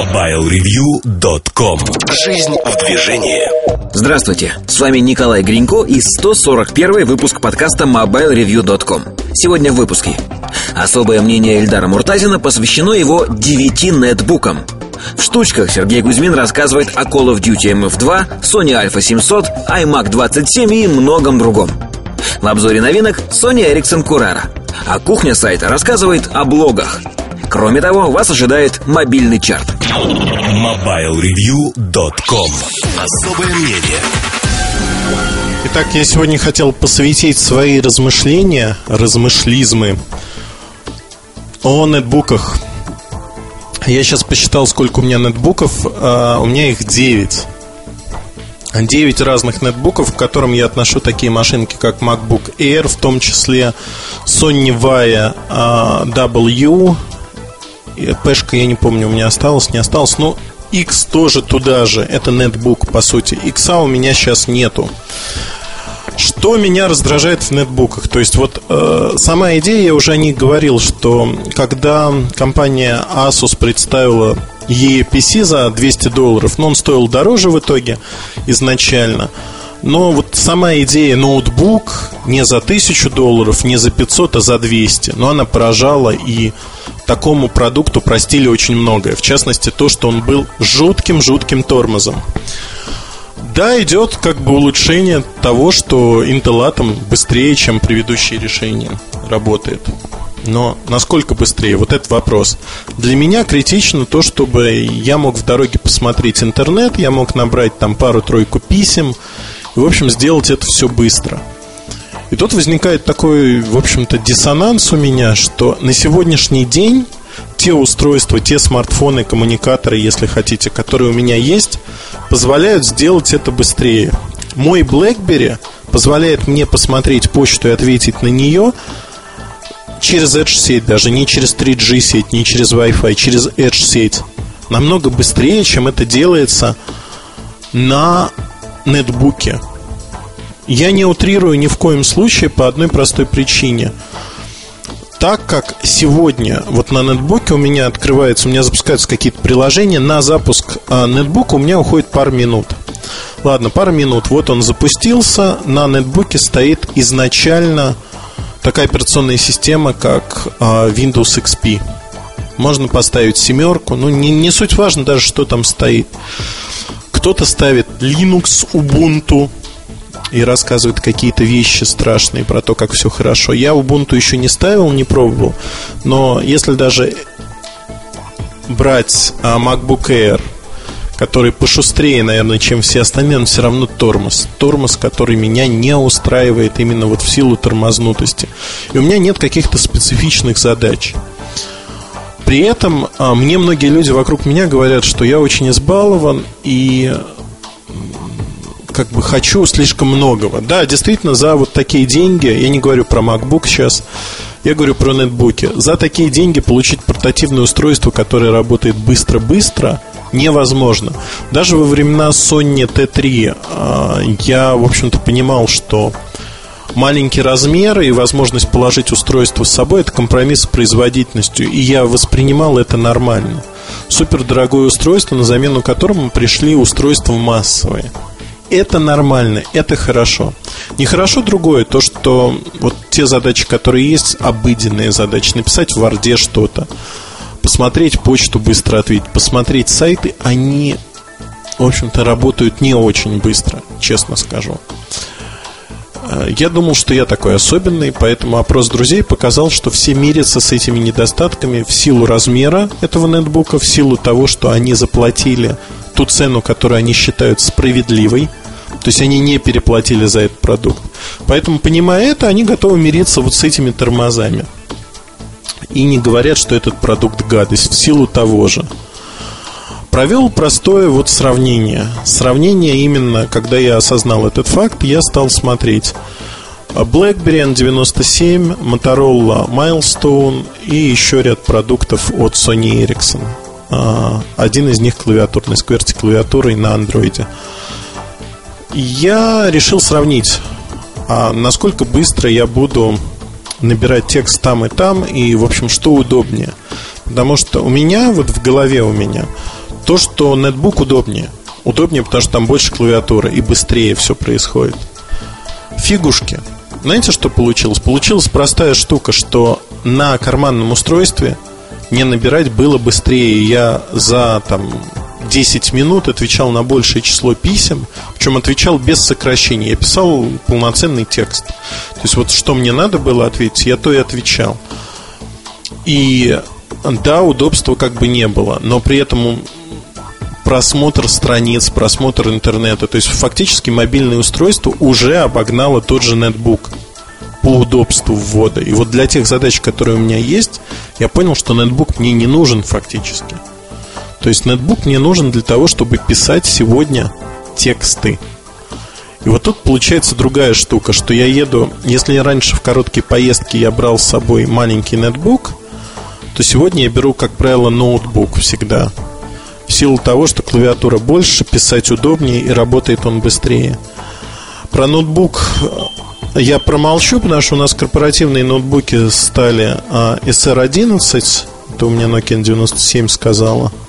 MobileReview.com Жизнь в движении. Здравствуйте, с вами Николай Гринько и 141 выпуск подкаста MobileReview.com Сегодня в выпуске. Особое мнение Эльдара Муртазина посвящено его 9 нетбукам. В штучках Сергей Кузьмин рассказывает о Call of Duty MF2, Sony Alpha 700, iMac 27 и многом другом. В обзоре новинок Sony Ericsson Curara. А кухня сайта рассказывает о блогах. Кроме того, вас ожидает мобильный чарт. MobileReview.com Особое мнение Итак, я сегодня хотел посвятить свои размышления, размышлизмы о нетбуках. Я сейчас посчитал, сколько у меня нетбуков. А, у меня их 9. 9 разных нетбуков, к которым я отношу такие машинки, как MacBook Air, в том числе Sony Vaio а, W, Пешка, я не помню, у меня осталось, не осталось. Но X тоже туда же. Это нетбук, по сути. X у меня сейчас нету. Что меня раздражает в нетбуках? То есть вот э, сама идея, я уже о ней говорил, что когда компания Asus представила ePC за 200 долларов, но он стоил дороже в итоге изначально, но вот сама идея ноутбук не за 1000 долларов, не за 500, а за 200, но она поражала и такому продукту простили очень многое. В частности, то, что он был жутким-жутким тормозом. Да, идет как бы улучшение того, что Intel Atom быстрее, чем предыдущие решения работает. Но насколько быстрее? Вот этот вопрос. Для меня критично то, чтобы я мог в дороге посмотреть интернет, я мог набрать там пару-тройку писем, и, в общем, сделать это все быстро. И тут возникает такой, в общем-то, диссонанс у меня, что на сегодняшний день те устройства, те смартфоны, коммуникаторы, если хотите, которые у меня есть, позволяют сделать это быстрее. Мой BlackBerry позволяет мне посмотреть почту и ответить на нее через Edge-сеть, даже не через 3G-сеть, не через Wi-Fi, через Edge-сеть. Намного быстрее, чем это делается на нетбуке. Я не утрирую ни в коем случае по одной простой причине. Так как сегодня вот на нетбуке у меня открывается, у меня запускаются какие-то приложения, на запуск а, нетбука у меня уходит пару минут. Ладно, пару минут. Вот он запустился. На нетбуке стоит изначально такая операционная система, как а, Windows XP. Можно поставить семерку. Ну, не, не суть важно даже, что там стоит. Кто-то ставит Linux, Ubuntu, и рассказывает какие-то вещи страшные про то, как все хорошо. Я Ubuntu еще не ставил, не пробовал, но если даже брать а, MacBook Air, который пошустрее, наверное, чем все остальные, он все равно тормоз. Тормоз, который меня не устраивает именно вот в силу тормознутости. И у меня нет каких-то специфичных задач. При этом а, мне многие люди вокруг меня говорят, что я очень избалован и как бы хочу слишком многого. Да, действительно, за вот такие деньги, я не говорю про MacBook сейчас, я говорю про нетбуки. За такие деньги получить портативное устройство, которое работает быстро-быстро, невозможно. Даже во времена Sony T3 а, я, в общем-то, понимал, что маленький размер и возможность положить устройство с собой – это компромисс с производительностью, и я воспринимал это нормально. Супер дорогое устройство, на замену которому пришли устройства массовые – это нормально, это хорошо. Нехорошо другое, то, что вот те задачи, которые есть, обыденные задачи, написать в Варде что-то, посмотреть почту, быстро ответить, посмотреть сайты, они, в общем-то, работают не очень быстро, честно скажу. Э, я думал, что я такой особенный, поэтому опрос друзей показал, что все мирятся с этими недостатками в силу размера этого нетбука, в силу того, что они заплатили ту цену, которую они считают справедливой. То есть они не переплатили за этот продукт. Поэтому, понимая это, они готовы мириться вот с этими тормозами. И не говорят, что этот продукт гадость в силу того же. Провел простое вот сравнение. Сравнение именно, когда я осознал этот факт, я стал смотреть BlackBerry N97, Motorola Milestone и еще ряд продуктов от Sony Ericsson. А, один из них клавиатурный, с QWERTY клавиатурой на андроиде. Я решил сравнить, а насколько быстро я буду набирать текст там и там, и, в общем, что удобнее. Потому что у меня, вот в голове у меня, То, что нетбук удобнее. Удобнее, потому что там больше клавиатуры и быстрее все происходит. Фигушки. Знаете, что получилось? Получилась простая штука, что на карманном устройстве не набирать было быстрее. Я за там 10 минут отвечал на большее число писем, причем отвечал без сокращений. Я писал полноценный текст. То есть вот что мне надо было ответить, я то и отвечал. И да, удобства как бы не было, но при этом просмотр страниц, просмотр интернета, то есть фактически мобильное устройство уже обогнало тот же нетбук по удобству ввода. И вот для тех задач, которые у меня есть, я понял, что нетбук мне не нужен фактически. То есть нетбук мне нужен для того, чтобы писать сегодня тексты. И вот тут получается другая штука, что я еду, если раньше в короткие поездки я брал с собой маленький нетбук, то сегодня я беру, как правило, ноутбук всегда. В силу того, что клавиатура больше, писать удобнее и работает он быстрее. Про ноутбук э, я промолчу, потому что у нас корпоративные ноутбуки стали а, SR11, это у меня Nokia 97 сказала –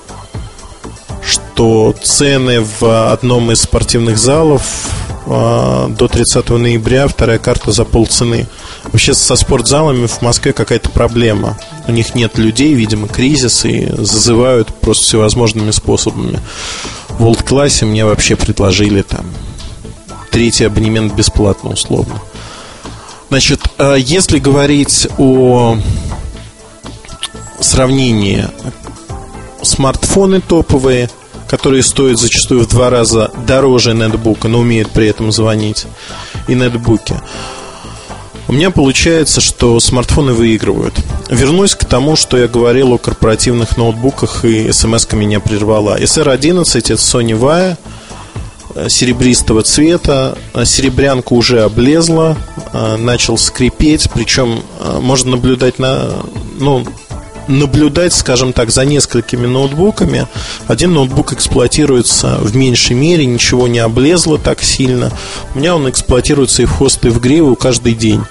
что цены в одном из спортивных залов а, до 30 ноября вторая карта за полцены. Вообще со спортзалами в Москве какая-то проблема. У них нет людей, видимо, кризис, и зазывают просто всевозможными способами. В World классе мне вообще предложили там третий абонемент бесплатно, условно. Значит, а если говорить о сравнении смартфоны топовые – которые стоят зачастую в два раза дороже нетбука, но умеют при этом звонить, и нетбуки. У меня получается, что смартфоны выигрывают. Вернусь к тому, что я говорил о корпоративных ноутбуках, и смс меня прервала. SR11 это Sony Vaio э, серебристого цвета. Серебрянка уже облезла, э, начал скрипеть, причем э, можно наблюдать на, ну, наблюдать, скажем так, за несколькими ноутбуками. Один ноутбук эксплуатируется в меньшей мере, ничего не облезло так сильно. У меня он эксплуатируется и в хост, и в гриву каждый день.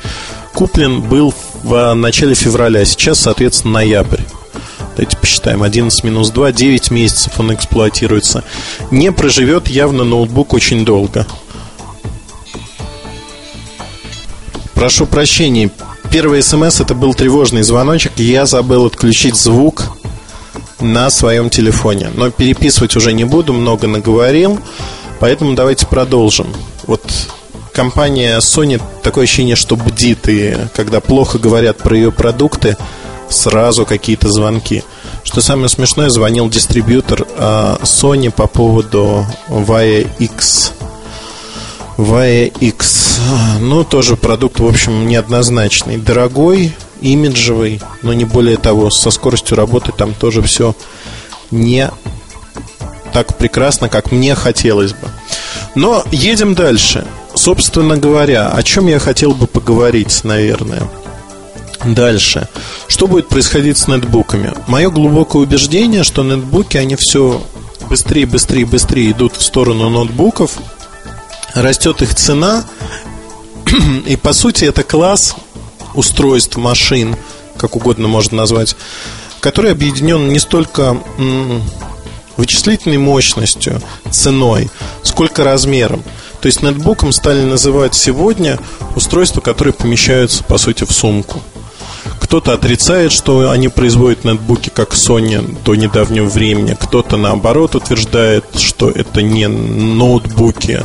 Куплен был в начале февраля, сейчас, соответственно, ноябрь. Давайте посчитаем. 11 минус 2, 9 месяцев он эксплуатируется. Не проживет явно ноутбук очень долго. Прошу прощения, Первый смс это был тревожный звоночек. Я забыл отключить звук на своем телефоне. Но переписывать уже не буду, много наговорил. Поэтому давайте продолжим. Вот компания Sony такое ощущение, что бдит, и когда плохо говорят про ее продукты, сразу какие-то звонки. Что самое смешное, звонил дистрибьютор а, Sony по поводу Vaio X Vaia X. Ну, тоже продукт, в общем, неоднозначный. Дорогой, имиджевый, но не более того. Со скоростью работы там тоже все не так прекрасно, как мне хотелось бы. Но едем дальше. Собственно говоря, о чем я хотел бы поговорить, наверное. Дальше. Что будет происходить с нетбуками? Мое глубокое убеждение, что нетбуки, они все быстрее, быстрее, быстрее идут в сторону ноутбуков – растет их цена, и по сути это класс устройств, машин, как угодно можно назвать, который объединен не столько вычислительной мощностью, ценой, сколько размером. То есть нетбуком стали называть сегодня устройства, которые помещаются, по сути, в сумку. Кто-то отрицает, что они производят нетбуки, как Sony до недавнего времени. Кто-то, наоборот, утверждает, что это не ноутбуки,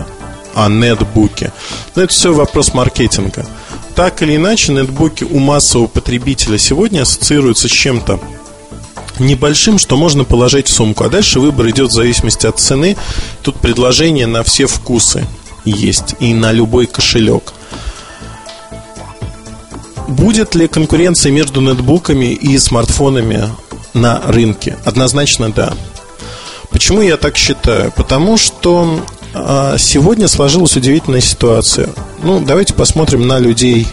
а нетбуки. Но это все вопрос маркетинга. Так или иначе, нетбуки у массового потребителя сегодня ассоциируются с чем-то небольшим, что можно положить в сумку. А дальше выбор идет в зависимости от цены. Тут предложение на все вкусы есть и на любой кошелек. Будет ли конкуренция между нетбуками и смартфонами на рынке? Однозначно да. Почему я так считаю? Потому что сегодня сложилась удивительная ситуация. Ну, давайте посмотрим на людей,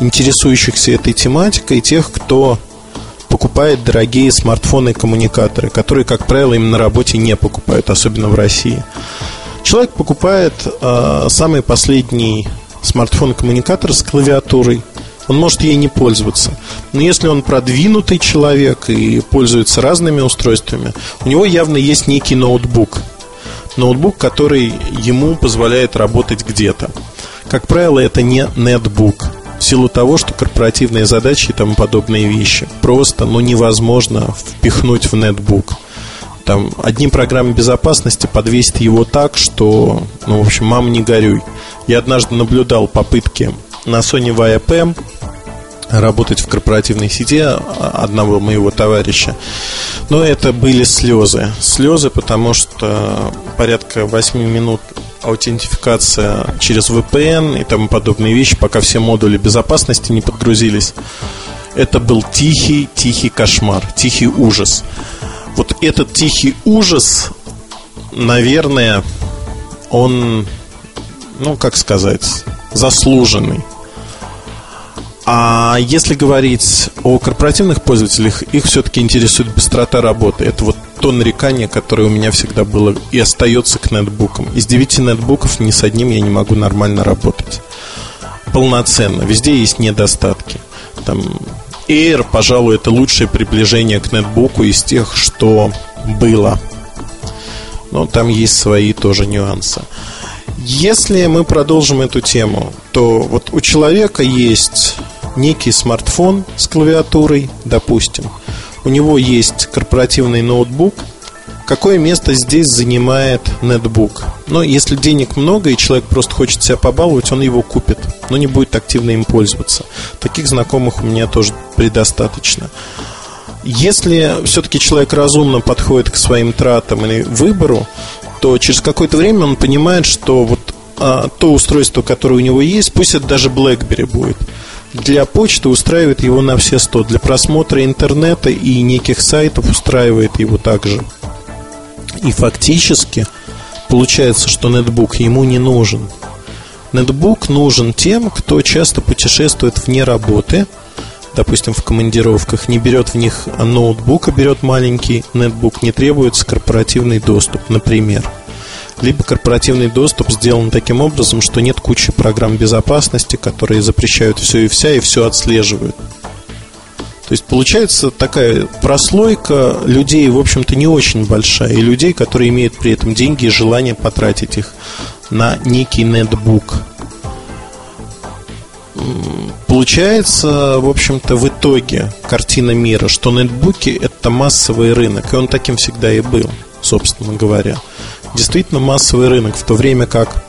интересующихся этой тематикой, тех, кто покупает дорогие смартфоны и коммуникаторы, которые, как правило, им на работе не покупают, особенно в России. Человек покупает э, самый последний смартфон-коммуникатор с клавиатурой, он может ей не пользоваться. Но если он продвинутый человек и пользуется разными устройствами, у него явно есть некий ноутбук. Ноутбук, который ему позволяет работать где-то. Как правило, это не нетбук в силу того, что корпоративные задачи и тому подобные вещи просто ну, невозможно впихнуть в нетбук. Там одни программы безопасности подвесят его так, что, ну, в общем, мам, не горюй. Я однажды наблюдал попытки на Sony VIPM работать в корпоративной сети одного моего товарища. Но это были слезы. Слезы, потому что порядка 8 минут аутентификация через VPN и тому подобные вещи, пока все модули безопасности не подгрузились. Это был тихий, тихий кошмар, тихий ужас. Вот этот тихий ужас, наверное, он, ну, как сказать, заслуженный. А если говорить о корпоративных пользователях, их все-таки интересует быстрота работы. Это вот то нарекание, которое у меня всегда было и остается к нетбукам. Из девяти нетбуков ни с одним я не могу нормально работать. Полноценно. Везде есть недостатки. Там Air, пожалуй, это лучшее приближение к нетбуку из тех, что было. Но там есть свои тоже нюансы. Если мы продолжим эту тему, то вот у человека есть некий смартфон с клавиатурой, допустим – у него есть корпоративный ноутбук, какое место здесь занимает нетбук? Но если денег много и человек просто хочет себя побаловать, он его купит, но не будет активно им пользоваться. Таких знакомых у меня тоже предостаточно. Если все-таки человек разумно подходит к своим тратам или выбору, то через какое-то время он понимает, что вот а, то устройство, которое у него есть, пусть это даже BlackBerry будет – для почты устраивает его на все 100. Для просмотра интернета и неких сайтов устраивает его также. И фактически получается, что нетбук ему не нужен. Нетбук нужен тем, кто часто путешествует вне работы, допустим, в командировках, не берет в них ноутбук, а берет маленький нетбук, не требуется корпоративный доступ, например – либо корпоративный доступ сделан таким образом, что нет кучи программ безопасности, которые запрещают все и вся и все отслеживают. То есть получается такая прослойка людей, в общем-то, не очень большая, и людей, которые имеют при этом деньги и желание потратить их на некий нетбук. Получается, в общем-то, в итоге картина мира, что нетбуки – это массовый рынок, и он таким всегда и был, собственно говоря действительно массовый рынок, в то время как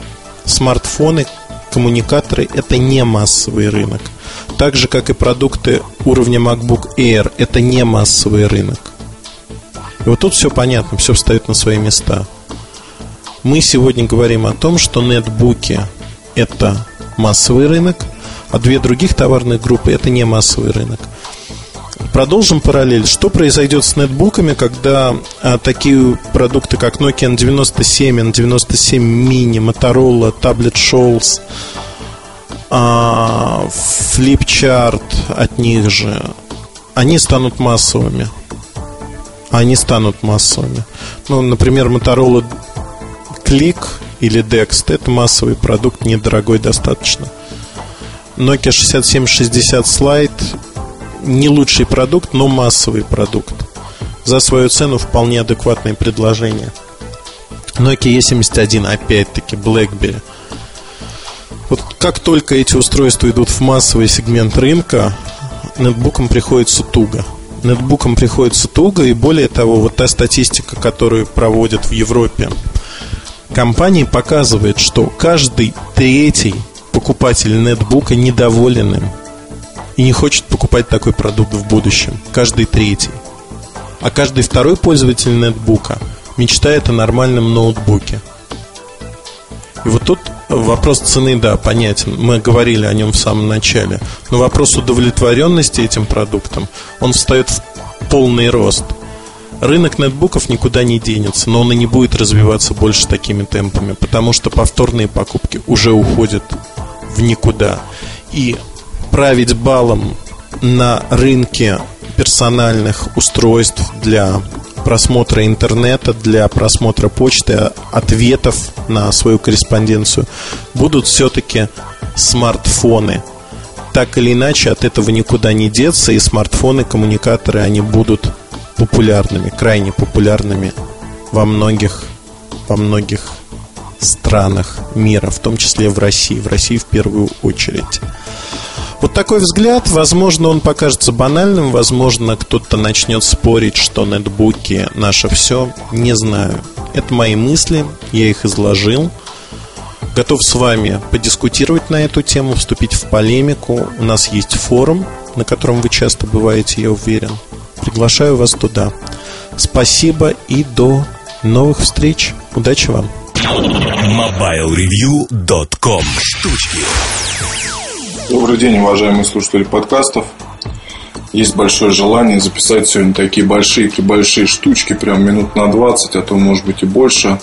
смартфоны, коммуникаторы – это не массовый рынок. Так же, как и продукты уровня MacBook Air – это не массовый рынок. И вот тут все понятно, все встает на свои места. Мы сегодня говорим о том, что нетбуки – это массовый рынок, а две других товарных группы – это не массовый рынок. Продолжим параллель. Что произойдет с нетбуками, когда а, такие продукты, как Nokia N97, N97 Mini, Motorola, Tablet Shoals, а, Flipchart от них же, они станут массовыми. Они станут массовыми. Ну, например, Motorola Click или Dext это массовый продукт, недорогой достаточно. Nokia 6760 Slide не лучший продукт, но массовый продукт. За свою цену вполне адекватное предложение. Nokia E71, опять-таки, BlackBerry. Вот как только эти устройства идут в массовый сегмент рынка, нетбукам приходится туго. Нетбукам приходится туго, и более того, вот та статистика, которую проводят в Европе, компании показывает, что каждый третий покупатель нетбука недоволен им и не хочет покупать такой продукт в будущем. Каждый третий. А каждый второй пользователь нетбука мечтает о нормальном ноутбуке. И вот тут вопрос цены, да, понятен. Мы говорили о нем в самом начале. Но вопрос удовлетворенности этим продуктом, он встает в полный рост. Рынок нетбуков никуда не денется, но он и не будет развиваться больше такими темпами, потому что повторные покупки уже уходят в никуда. И править балом на рынке персональных устройств для просмотра интернета, для просмотра почты, ответов на свою корреспонденцию будут все-таки смартфоны. так или иначе от этого никуда не деться, и смартфоны, коммуникаторы, они будут популярными, крайне популярными во многих, во многих странах мира, в том числе в России, в России в первую очередь. Вот такой взгляд, возможно, он покажется банальным, возможно, кто-то начнет спорить, что нетбуки наше все. Не знаю. Это мои мысли, я их изложил. Готов с вами подискутировать на эту тему, вступить в полемику. У нас есть форум, на котором вы часто бываете, я уверен. Приглашаю вас туда. Спасибо и до новых встреч. Удачи вам. MobileReview.com Штучки Добрый день, уважаемые слушатели подкастов. Есть большое желание записать сегодня такие большие-пребольшие штучки, прям минут на 20, а то может быть и больше,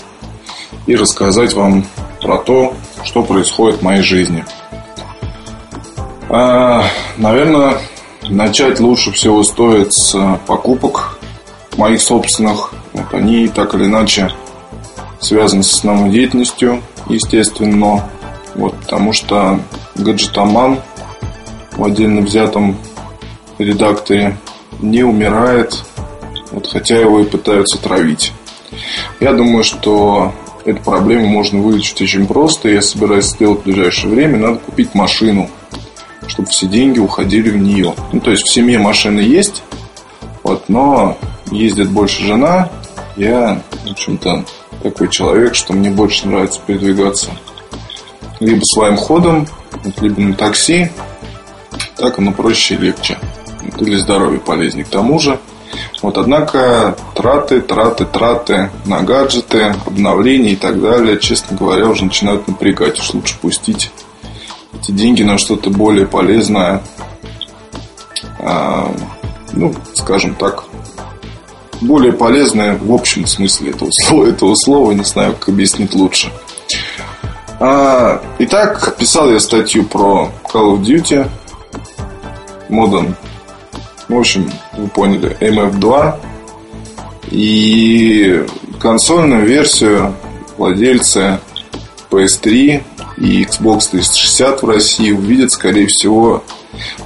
и рассказать вам про то, что происходит в моей жизни. А, наверное, начать лучше всего стоит с покупок моих собственных. Вот они так или иначе связаны с основной деятельностью, естественно. Вот, потому что гаджетоман в отдельно взятом редакторе не умирает, вот, хотя его и пытаются травить. Я думаю, что эту проблему можно вылечить очень просто. Я собираюсь сделать в ближайшее время. Надо купить машину, чтобы все деньги уходили в нее. Ну, то есть в семье машины есть, вот, но ездит больше жена. Я, в общем-то, такой человек, что мне больше нравится передвигаться либо своим ходом, либо на такси, так оно проще и легче. Для здоровья полезнее. К тому же, вот, однако, траты, траты, траты на гаджеты, обновления и так далее, честно говоря, уже начинают напрягать. Уж лучше пустить эти деньги на что-то более полезное. А, ну, скажем так, более полезное в общем смысле этого слова, этого слова, не знаю, как объяснить лучше. А, итак, писал я статью про Call of Duty Modern. В общем, вы поняли, MF2. И консольную версию владельцы PS3 и Xbox 360 в России увидят, скорее всего,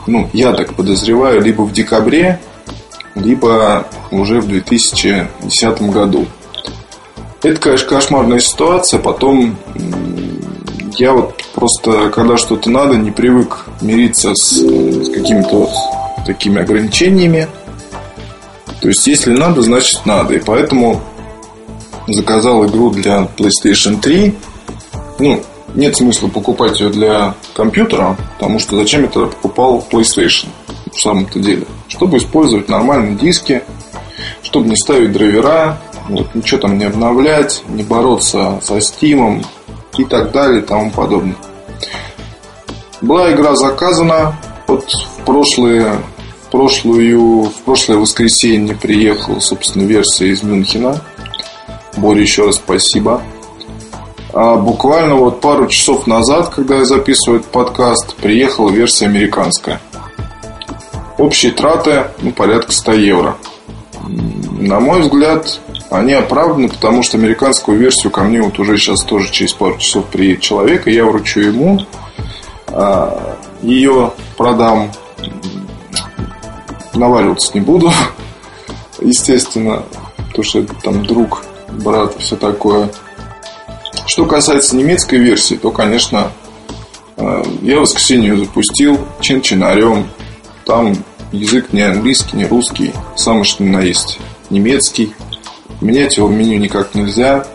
ну, я так подозреваю, либо в декабре, либо уже в 2010 году. Это, конечно, кошмарная ситуация. Потом я вот просто, когда что-то надо, не привык мириться с, с какими-то такими ограничениями. То есть, если надо, значит надо. И поэтому заказал игру для PlayStation 3. Ну, нет смысла покупать ее для компьютера, потому что зачем это покупал PlayStation в самом-то деле? Чтобы использовать нормальные диски, чтобы не ставить драйвера, вот, ничего там не обновлять, не бороться со Steam, и так далее и тому подобное. Была игра заказана. Вот в прошлые в прошлую в прошлое воскресенье приехала, собственно, версия из Мюнхена. Боря, еще раз спасибо. А буквально вот пару часов назад, когда я записываю этот подкаст, приехала версия американская. Общие траты, ну, порядка 100 евро. На мой взгляд, они оправданы, потому что американскую версию ко мне вот уже сейчас тоже через пару часов приедет человек, и я вручу ему. А, ее продам, наваливаться не буду, естественно, потому что это там друг, брат, все такое. Что касается немецкой версии, то, конечно, а, я в воскресенье ее запустил чин-чинарем. Там язык не английский, не русский, самый что ни на есть немецкий. Менять его в меню никак нельзя.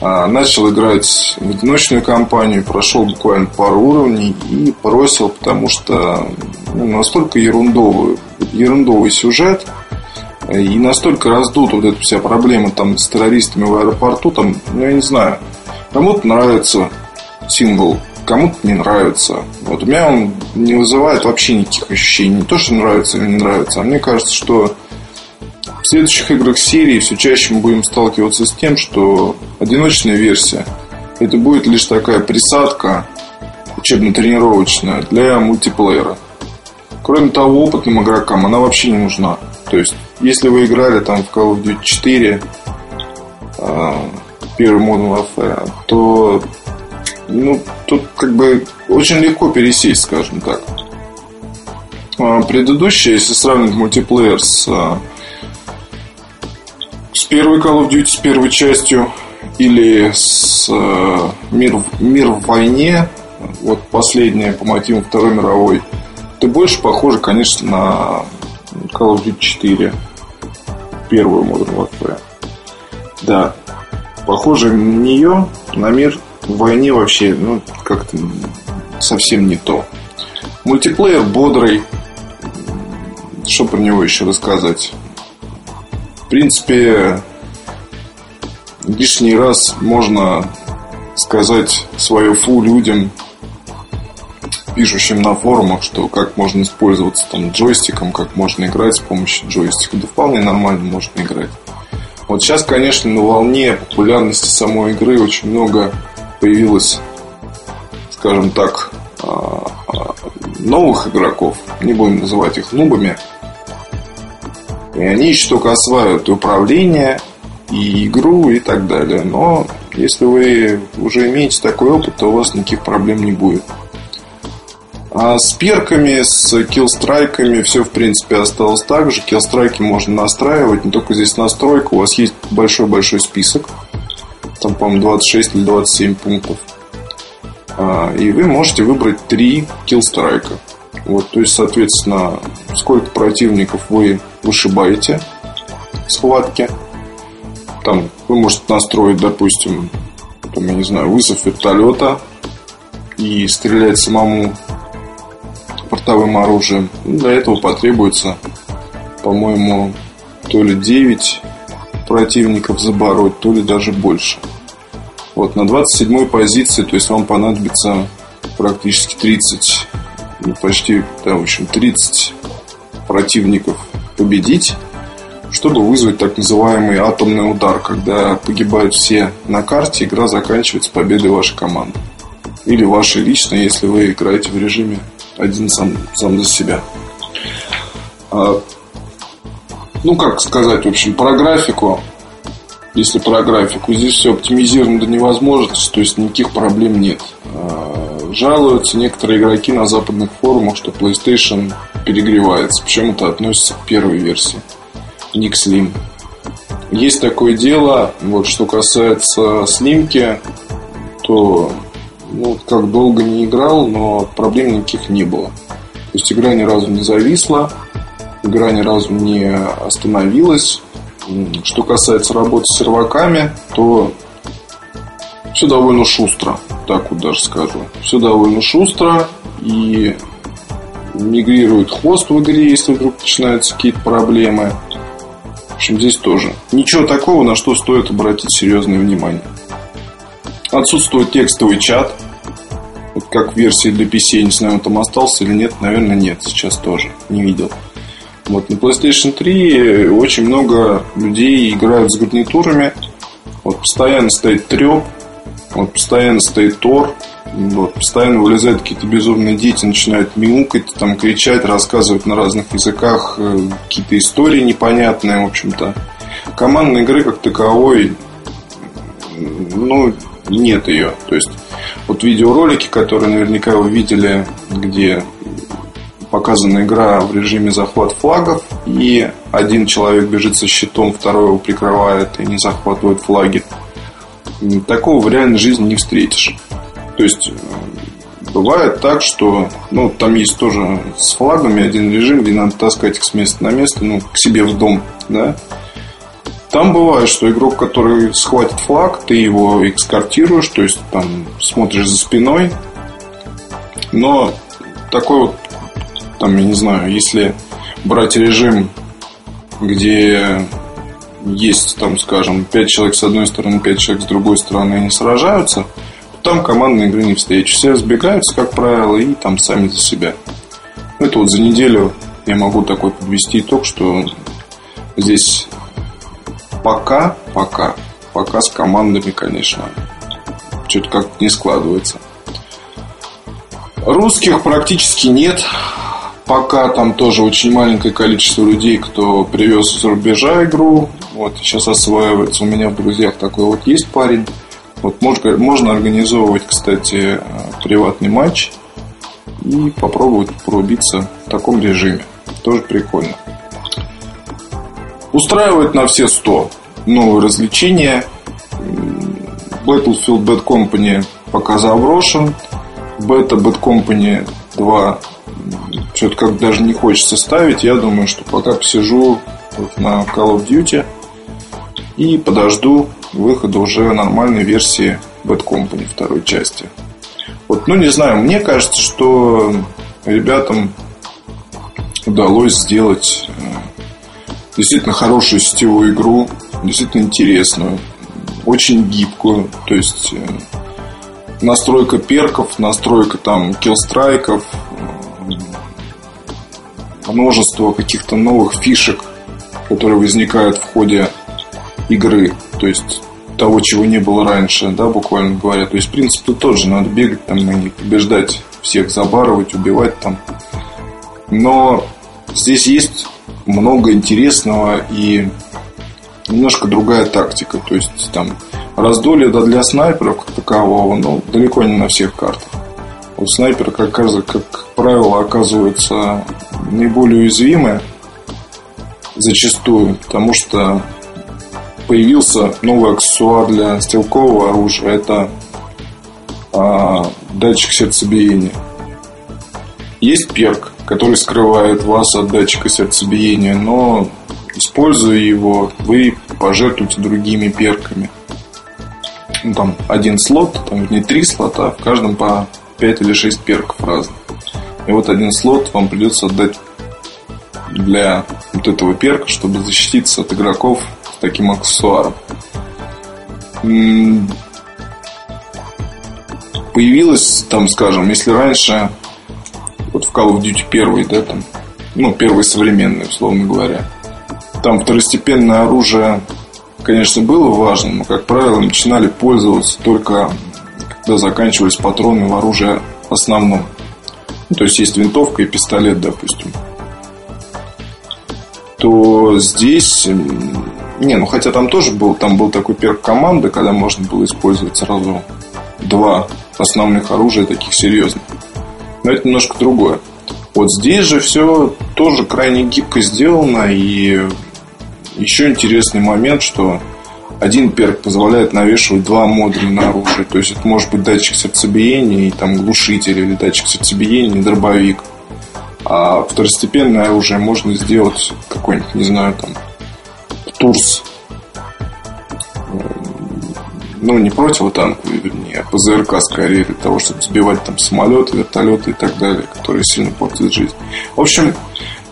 А, начал играть в одиночную кампанию, прошел буквально пару уровней и бросил, потому что ну, настолько ерундовый, ерундовый сюжет и настолько раздут вот эта вся проблема там с террористами в аэропорту, там, ну, я не знаю, кому-то нравится символ, кому-то не нравится. Вот у меня он не вызывает вообще никаких ощущений. Не то, что нравится или не нравится, а мне кажется, что в следующих играх серии все чаще мы будем сталкиваться с тем, что одиночная версия это будет лишь такая присадка учебно-тренировочная для мультиплеера. Кроме того, опытным игрокам она вообще не нужна. То есть, если вы играли там в Call of Duty 4, э, первый Modern Warfare, то ну, тут как бы очень легко пересесть, скажем так. А, предыдущая, если сравнить мультиплеер с, а, с первой Call of Duty, с первой частью, или с а, Мир, Мир в войне, вот последняя по мотивам Второй мировой, ты больше похоже, конечно, на Call of Duty 4. Первую Modern Warfare. Да. Похоже на нее, на мир в войне вообще, ну, как-то совсем не то. Мультиплеер бодрый. Что про него еще рассказать? В принципе, лишний раз можно сказать свое фу людям, пишущим на форумах, что как можно использоваться там джойстиком, как можно играть с помощью джойстика. Да вполне нормально можно играть. Вот сейчас, конечно, на волне популярности самой игры очень много появилось, скажем так, а, а, новых игроков. Не будем называть их нубами. И они еще только осваивают управление, и игру, и так далее. Но если вы уже имеете такой опыт, то у вас никаких проблем не будет. А с перками, с киллстрайками все, в принципе, осталось так же. Киллстрайки можно настраивать, не только здесь настройка. У вас есть большой-большой список. Там, по-моему, 26 или 27 пунктов. А, и вы можете выбрать 3 киллстрайка. Вот, то есть, соответственно, сколько противников вы вышибаете в схватке. Там вы можете настроить, допустим, там, я не знаю, вызов вертолета и стрелять самому портовым оружием. Для этого потребуется, по-моему, то ли 9 противников забороть, то ли даже больше. Вот, на 27 позиции, то есть вам понадобится практически 30, ну, почти, да, в общем, 30 противников победить, чтобы вызвать так называемый атомный удар, когда погибают все на карте, игра заканчивается победой вашей команды. Или вашей личной, если вы играете в режиме один сам, сам за себя. А, ну, как сказать, в общем, про графику. Если про графику, здесь все оптимизировано до невозможности, то есть никаких проблем нет. А, жалуются некоторые игроки на западных форумах, что PlayStation перегревается. Причем это относится к первой версии. Не к Slim. Есть такое дело, вот что касается слимки, то ну, как долго не играл, но проблем никаких не было. То есть игра ни разу не зависла, игра ни разу не остановилась. Что касается работы с серваками, то все довольно шустро, так вот даже скажу. Все довольно шустро и мигрирует хвост в игре, если вдруг начинаются какие-то проблемы. В общем, здесь тоже. Ничего такого, на что стоит обратить серьезное внимание. Отсутствует текстовый чат. Вот как в версии для PC, не знаю, он там остался или нет, наверное, нет. Сейчас тоже не видел. Вот на PlayStation 3 очень много людей играют с гарнитурами. Вот постоянно стоит треп, вот постоянно стоит тор, вот, постоянно вылезают какие-то безумные дети, начинают мяукать, там, кричать, рассказывать на разных языках э, какие-то истории непонятные, в общем-то. Командной игры как таковой, ну, нет ее. То есть, вот видеоролики, которые наверняка вы видели, где показана игра в режиме захват флагов, и один человек бежит со щитом, второй его прикрывает и не захватывает флаги. Такого в реальной жизни не встретишь. То есть э, бывает так, что ну, там есть тоже с флагами один режим, где надо таскать их с места на место, ну, к себе в дом, да. Там бывает, что игрок, который схватит флаг, ты его экскортируешь, то есть там смотришь за спиной. Но такой вот, там, я не знаю, если брать режим, где есть, там, скажем, 5 человек с одной стороны, 5 человек с другой стороны, они сражаются, там командной игры не встретишь. Все разбегаются, как правило, и там сами за себя. Это вот за неделю я могу такой подвести итог, что здесь пока, пока, пока с командами, конечно, что-то как-то не складывается. Русских практически нет. Пока там тоже очень маленькое количество людей, кто привез из рубежа игру. Вот сейчас осваивается. У меня в друзьях такой вот есть парень. Вот можно, можно организовывать, кстати, приватный матч. и попробовать порубиться в таком режиме. Тоже прикольно. Устраивает на все 100 новые развлечения. Battlefield Bad Company пока заброшен. Beta Bad Company 2 что-то как даже не хочется ставить. Я думаю, что пока посижу на Call of Duty и подожду выхода уже нормальной версии Bad Company второй части. Вот, ну не знаю, мне кажется, что ребятам удалось сделать э, действительно хорошую сетевую игру, действительно интересную, очень гибкую. То есть э, настройка перков, настройка там киллстрайков, множество каких-то новых фишек, которые возникают в ходе игры. То есть того, чего не было раньше, да, буквально говоря. То есть принцип тут тот же, надо бегать там них, побеждать всех, забарывать, убивать там. Но здесь есть много интересного и немножко другая тактика. То есть там раздолье да, для снайперов как такового, ну, далеко не на всех картах. Вот снайпер, как, как правило, оказывается наиболее уязвимый зачастую, потому что появился новый аксессуар для стрелкового оружия. Это а, датчик сердцебиения. Есть перк, который скрывает вас от датчика сердцебиения, но используя его, вы пожертвуете другими перками. Ну, там один слот, там не три слота, в каждом по 5 или 6 перков разных. И вот один слот вам придется отдать для вот этого перка, чтобы защититься от игроков с таким аксессуаром. Появилось там, скажем, если раньше вот в Call of Duty первый, да, там, ну, первый современный, условно говоря, там второстепенное оружие, конечно, было важным, но, как правило, начинали пользоваться только когда заканчивались патроны в оружии основном. То есть есть винтовка и пистолет, допустим. То здесь... Не, ну хотя там тоже был, там был такой перк команды, когда можно было использовать сразу два основных оружия таких серьезных. Но это немножко другое. Вот здесь же все тоже крайне гибко сделано и еще интересный момент, что один перк позволяет навешивать два модуля на оружие. То есть это может быть датчик сердцебиения и там глушитель или датчик сердцебиения и дробовик. А второстепенное оружие можно сделать какой-нибудь, не знаю, там, Турс. Ну, не противотанковый, вернее, а ПЗРК скорее для того, чтобы сбивать там самолеты, вертолеты и так далее, которые сильно портят жизнь. В общем,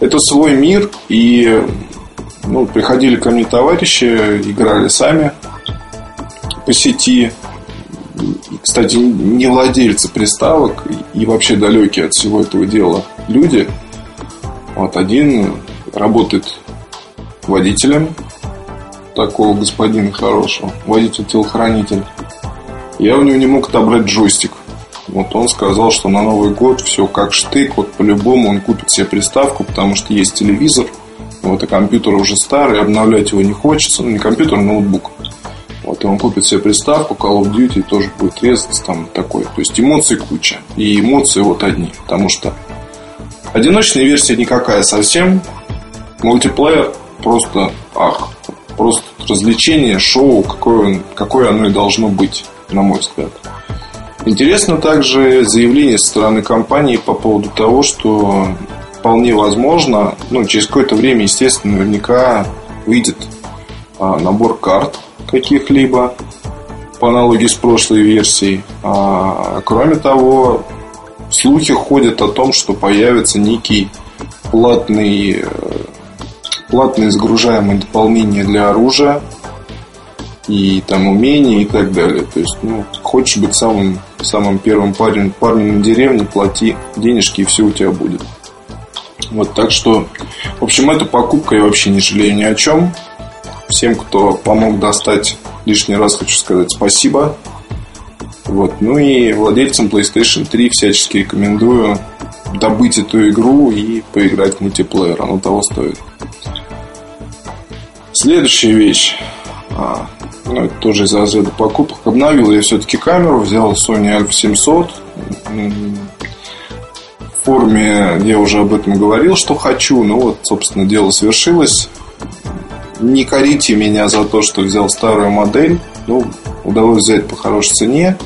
это свой мир, и ну, приходили ко мне товарищи, играли сами по сети. Кстати, не владельцы приставок и вообще далекие от всего этого дела люди. Вот один работает водителем такого господина хорошего, водитель-телохранитель. Я у него не мог отобрать джойстик. Вот он сказал, что на Новый год все как штык, вот по-любому он купит себе приставку, потому что есть телевизор – вот, и компьютер уже старый, обновлять его не хочется. Ну, не компьютер, а ноутбук. Вот, и он купит себе приставку, Call of Duty тоже будет резаться там такой. То есть эмоций куча. И эмоции вот одни. Потому что одиночная версия никакая совсем. Мультиплеер просто ах. Просто развлечение, шоу, какое, какое оно и должно быть, на мой взгляд. Интересно также заявление со стороны компании по поводу того, что вполне возможно, ну, через какое-то время, естественно, наверняка выйдет а, набор карт каких-либо по аналогии с прошлой версией. А, кроме того, слухи ходят о том, что появится некий платный, платное загружаемое дополнение для оружия и там умения и так далее. То есть, ну, хочешь быть самым, самым первым парнем, парнем на деревне, плати денежки и все у тебя будет. Вот, так что, в общем, эта покупка я вообще не жалею ни о чем. Всем, кто помог достать, лишний раз хочу сказать спасибо. Вот. Ну и владельцам PlayStation 3 всячески рекомендую добыть эту игру и поиграть в мультиплеер. Оно того стоит. Следующая вещь. А, ну, это тоже из разряда покупок. Обновил я все-таки камеру, взял Sony Alpha 700 форме я уже об этом говорил, что хочу. Ну вот, собственно, дело свершилось. Не корите меня за то, что взял старую модель. Ну, удалось взять по хорошей цене.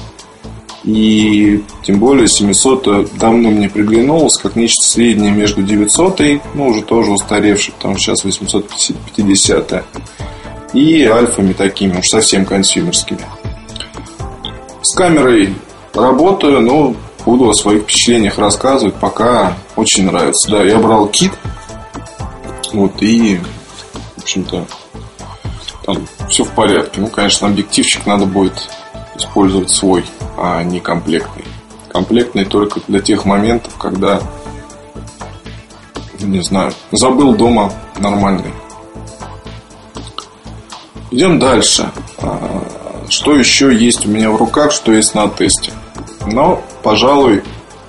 И тем более 700 давно мне приглянулось, как нечто среднее между 900, ну уже тоже устаревший, потому что сейчас 850 и альфами такими, уж совсем консюмерскими. С камерой работаю, но буду о своих впечатлениях рассказывать, пока очень нравится. Да, я брал кит, вот, и, в общем-то, там все в порядке. Ну, конечно, объективчик надо будет использовать свой, а не комплектный. Комплектный только для тех моментов, когда, не знаю, забыл дома нормальный. Идем дальше. А, что еще есть у меня в руках, что есть на тесте? Но, пожалуй,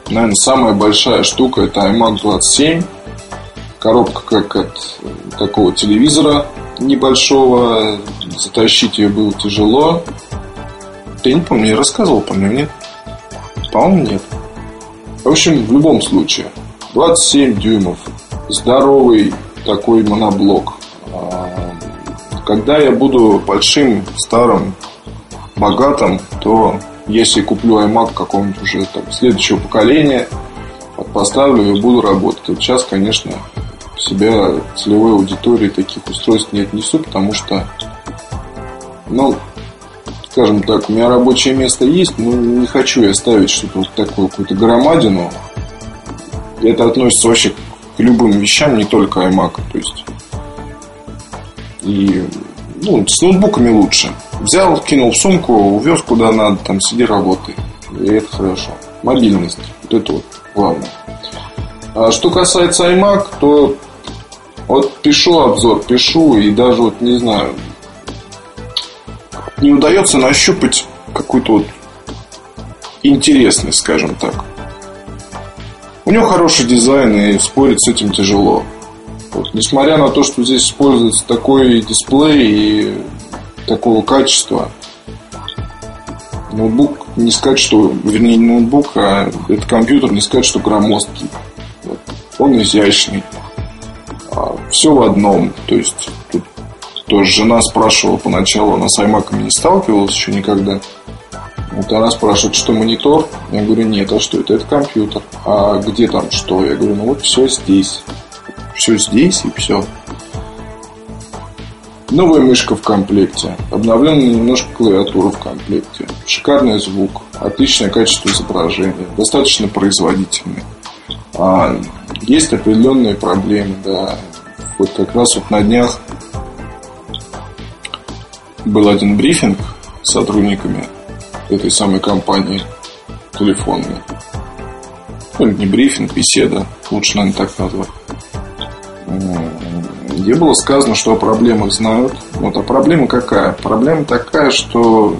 наверное, самая большая штука это iMac 27. Коробка как от такого телевизора небольшого. Затащить ее было тяжело. Я не помню, я рассказывал, помню, нет? По-моему, нет. В общем, в любом случае, 27 дюймов, здоровый такой моноблок. А, когда я буду большим, старым, богатым, то если куплю iMac какого-нибудь уже там, следующего поколения, поставлю и буду работать. Вот сейчас, конечно, себя целевой аудитории таких устройств не отнесу, потому что, ну, скажем так, у меня рабочее место есть, но не хочу я ставить что-то вот такое, какую-то громадину. Это относится вообще к любым вещам, не только iMac. То есть и ну, с ноутбуками лучше. Взял, кинул в сумку, увез куда надо, там сиди, работай. И это хорошо. Мобильность. Вот это вот главное. А что касается iMac, то вот пишу обзор, пишу, и даже вот не знаю, не удается нащупать какую-то вот интересность, скажем так. У него хороший дизайн, и спорить с этим тяжело. Вот, несмотря на то, что здесь используется такой дисплей и такого качества, ноутбук не сказать, что, вернее, не ноутбук, а это компьютер, не сказать, что громоздкий. Вот. Он изящный. А, все в одном. То есть тут тоже жена спрашивала поначалу, она с iMac не сталкивалась еще никогда. Вот она спрашивает, что монитор? Я говорю, нет, а что это? Это компьютер. А где там что? Я говорю, ну вот все здесь. Все здесь и все. Новая мышка в комплекте. Обновленная немножко клавиатура в комплекте. Шикарный звук. Отличное качество изображения. Достаточно производительный. А, есть определенные проблемы, да. Вот как раз вот на днях был один брифинг с сотрудниками этой самой компании телефонной. Ну, не брифинг, беседа. Лучше, наверное, так назвать. Где было сказано, что о проблемах знают. Вот, а проблема какая? Проблема такая, что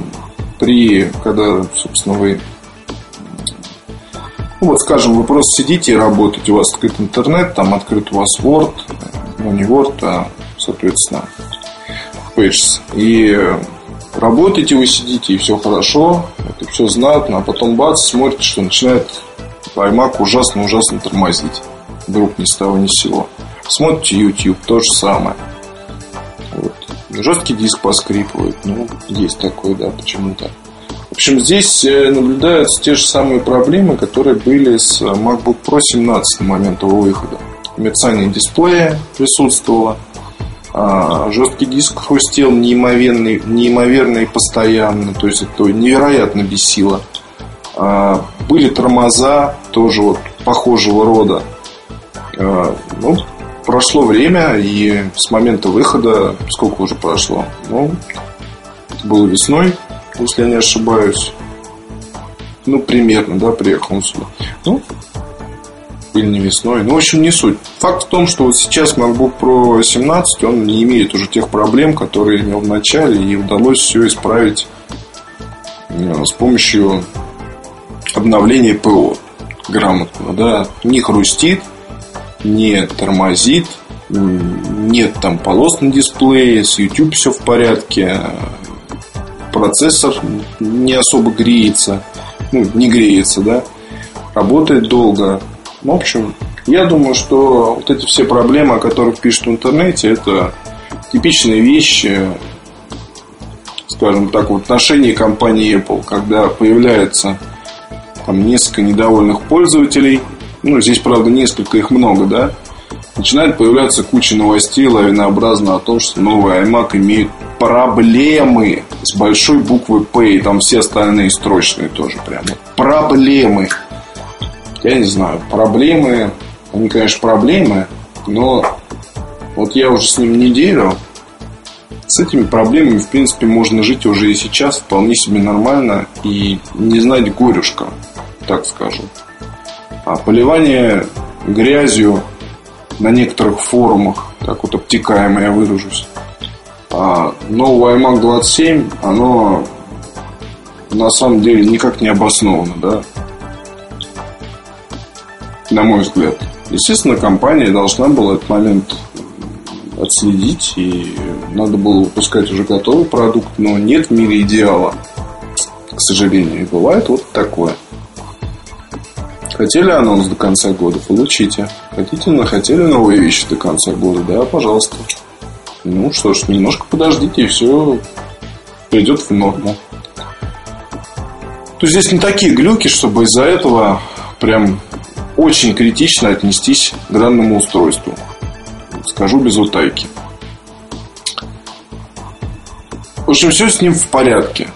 при, когда, собственно, вы ну, вот, скажем, вы просто сидите и работаете, у вас открыт интернет, там открыт у вас Word, ну, не Word, а, соответственно, Pages. И работаете вы сидите, и все хорошо, это все знатно, а потом бац, смотрите, что начинает iMac ужасно-ужасно тормозить. Вдруг ни с того ни с сего. Смотрите YouTube, то же самое. Вот. Жесткий диск поскрипывает. Ну, есть такое, да, почему-то. В общем, здесь э, наблюдаются те же самые проблемы, которые были с MacBook Pro 17 на момент его выхода. Мерцание дисплея присутствовало. А, жесткий диск хрустел неимоверный, неимоверно и постоянно. То есть это невероятно бесило. А, были тормоза тоже вот похожего рода. А, ну, прошло время, и с момента выхода, сколько уже прошло? Ну, это было весной, если я не ошибаюсь. Ну, примерно, да, приехал он сюда. Ну, или не весной. Ну, в общем, не суть. Факт в том, что вот сейчас MacBook Pro 17, он не имеет уже тех проблем, которые имел в начале, и удалось все исправить э, с помощью обновления ПО грамотно, да, не хрустит, не тормозит, нет там полос на дисплее, с YouTube все в порядке, процессор не особо греется, ну, не греется, да, работает долго. В общем, я думаю, что вот эти все проблемы, о которых пишут в интернете, это типичные вещи, скажем так, в отношении компании Apple, когда появляется там несколько недовольных пользователей, ну, здесь, правда, несколько их много, да, начинает появляться куча новостей лавинообразно о том, что новый iMac имеет проблемы с большой буквы П, и там все остальные строчные тоже прямо. Проблемы. Я не знаю, проблемы, они, конечно, проблемы, но вот я уже с ним неделю, с этими проблемами, в принципе, можно жить уже и сейчас вполне себе нормально и не знать горюшка, так скажем. А поливание грязью на некоторых форумах, так вот обтекаемо я выражусь. А новый iMac 27, оно на самом деле никак не обосновано, да? На мой взгляд. Естественно, компания должна была этот момент отследить, и надо было выпускать уже готовый продукт, но нет в мире идеала, к сожалению. И бывает вот такое. Хотели анонс до конца года? Получите. Хотите, хотели новые вещи до конца года? Да, пожалуйста. Ну что ж, немножко подождите, и все придет в норму. То здесь не такие глюки, чтобы из-за этого прям очень критично отнестись к данному устройству. Скажу без утайки. В общем, все с ним в порядке.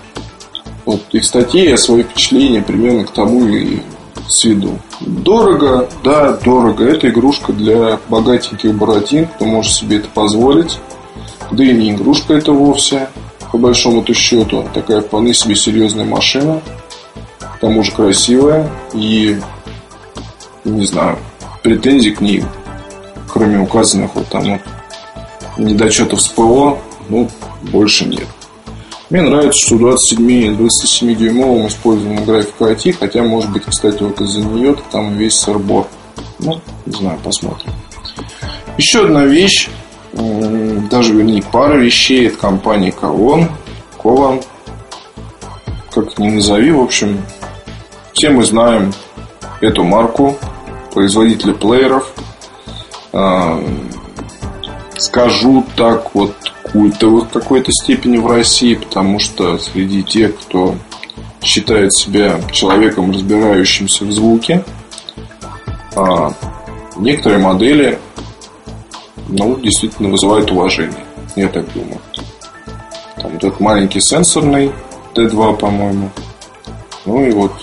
Вот статьи, я свои впечатления примерно к тому и с виду. Дорого, да, дорого. Это игрушка для богатеньких бородин, кто может себе это позволить. Да и не игрушка это вовсе, по большому-то счету. Такая вполне себе серьезная машина. К тому же красивая. И, не знаю, претензий к ней, кроме указанных вот там вот недочетов с ПО, ну, больше нет. Мне нравится, что 27, 27 дюймовым используем графику IT, хотя, может быть, кстати, вот из-за нее там весь сырбор. Ну, не знаю, посмотрим. Еще одна вещь, даже вернее пара вещей от компании Ковон, Кован, как ни назови, в общем, все мы знаем эту марку, производителя плееров. Скажу так вот, культовых какой-то степени в России, потому что среди тех, кто считает себя человеком, разбирающимся в звуке, а, некоторые модели ну, действительно вызывают уважение. Я так думаю. Там этот маленький сенсорный Т2, по-моему. Ну и вот.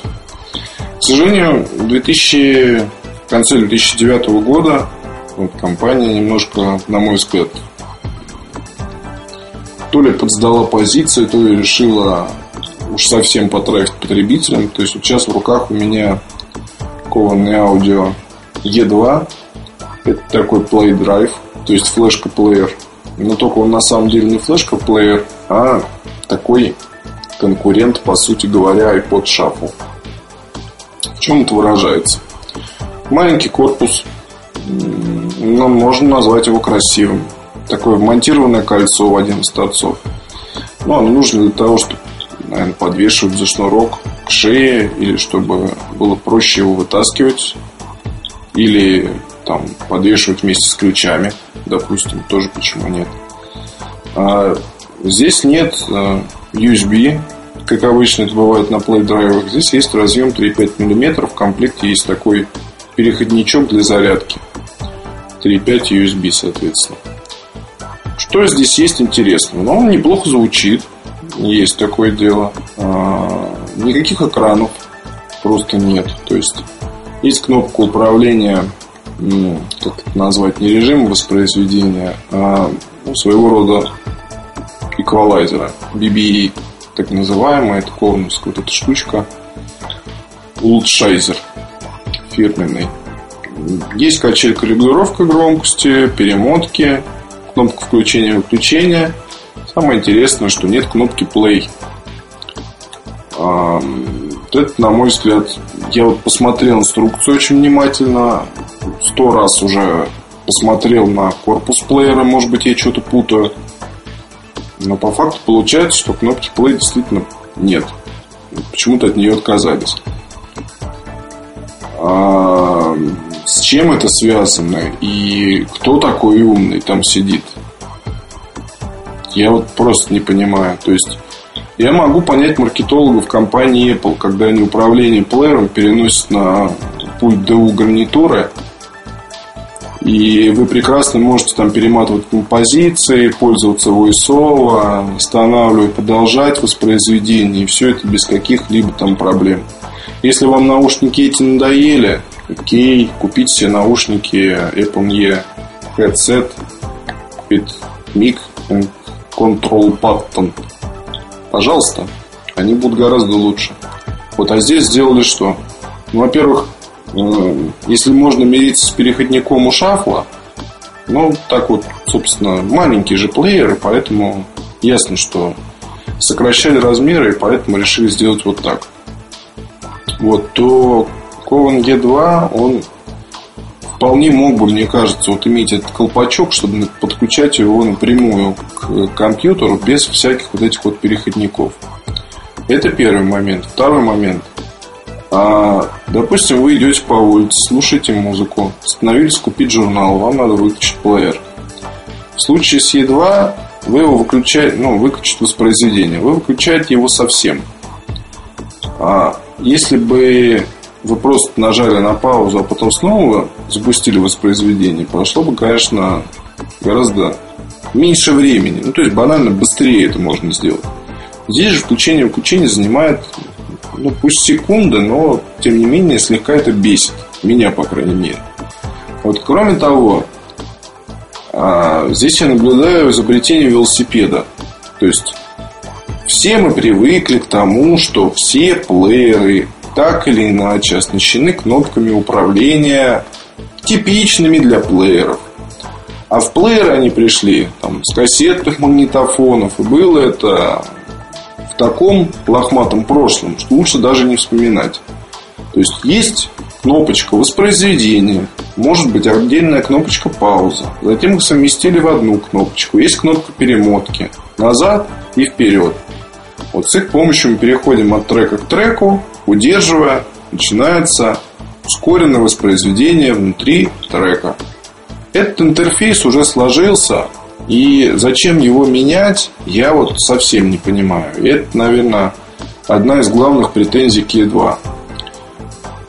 К сожалению, в 2000, в конце 2009 года вот, компания немножко, на мой взгляд, то ли подсдала позиции, то ли решила уж совсем потрафить потребителям. То есть вот сейчас в руках у меня кованный аудио E2. Это такой Play Drive, то есть флешка-плеер. Но только он на самом деле не флешка-плеер, а такой конкурент, по сути говоря, iPod Shuffle. В чем это выражается? Маленький корпус, но можно назвать его красивым такое вмонтированное кольцо в один из торцов. Ну, оно нужно для того, чтобы, наверное, подвешивать за шнурок к шее, или чтобы было проще его вытаскивать, или там подвешивать вместе с ключами, допустим, тоже почему нет. А здесь нет э, USB, как обычно это бывает на Play драйвах. Здесь есть разъем 3,5 мм. В комплекте есть такой переходничок для зарядки. 3,5 USB, соответственно. Что здесь есть интересного? Ну, он неплохо звучит. Есть такое дело. А, никаких экранов просто нет. То есть есть кнопка управления, ну, как это назвать, не режим воспроизведения, а ну, своего рода эквалайзера. BBE, так называемая, это ковновская вот эта штучка. Улучшайзер фирменный. Есть качелька регулировка громкости, перемотки, кнопку включения-выключения. Самое интересное, что нет кнопки play. Это, на мой взгляд, я вот посмотрел инструкцию очень внимательно. Сто раз уже посмотрел на корпус плеера, может быть, я что-то путаю. Но по факту получается, что кнопки play действительно нет. Почему-то от нее отказались. А, с чем это связано и кто такой умный там сидит? Я вот просто не понимаю. То есть я могу понять маркетологов компании Apple, когда они управление плеером переносят на пульт DU гарнитуры, и вы прекрасно можете там перематывать композиции, пользоваться voiceover, останавливать, продолжать воспроизведение, и все это без каких-либо там проблем. Если вам наушники эти надоели, окей, купите себе наушники Apple E headset with mic control button. Пожалуйста, они будут гораздо лучше. Вот, а здесь сделали что? Ну, во-первых, э, если можно мириться с переходником у шафла, ну, так вот, собственно, маленькие же плееры, поэтому ясно, что сокращали размеры, и поэтому решили сделать вот так. Вот, то Кован Е2, он вполне мог бы, мне кажется, вот иметь этот колпачок, чтобы подключать его напрямую к компьютеру без всяких вот этих вот переходников. Это первый момент. Второй момент. А, допустим, вы идете по улице, слушаете музыку, остановились купить журнал, вам надо выключить плеер. В случае с E2 вы его выключаете, ну, выключить воспроизведение. Вы выключаете его совсем. А если бы вы просто нажали на паузу, а потом снова запустили воспроизведение, прошло бы, конечно, гораздо меньше времени. Ну, то есть, банально быстрее это можно сделать. Здесь же включение выключение занимает, ну, пусть секунды, но, тем не менее, слегка это бесит. Меня, по крайней мере. Вот, кроме того, а, здесь я наблюдаю изобретение велосипеда. То есть, все мы привыкли к тому, что все плееры так или иначе оснащены кнопками управления, типичными для плееров. А в плееры они пришли там, с кассетных магнитофонов. И было это в таком лохматом прошлом, что лучше даже не вспоминать. То есть есть кнопочка воспроизведения, может быть отдельная кнопочка пауза. Затем их совместили в одну кнопочку. Есть кнопка перемотки назад и вперед. Вот с их помощью мы переходим от трека к треку, удерживая, начинается ускоренное воспроизведение внутри трека. Этот интерфейс уже сложился, и зачем его менять, я вот совсем не понимаю. Это, наверное, одна из главных претензий к E2.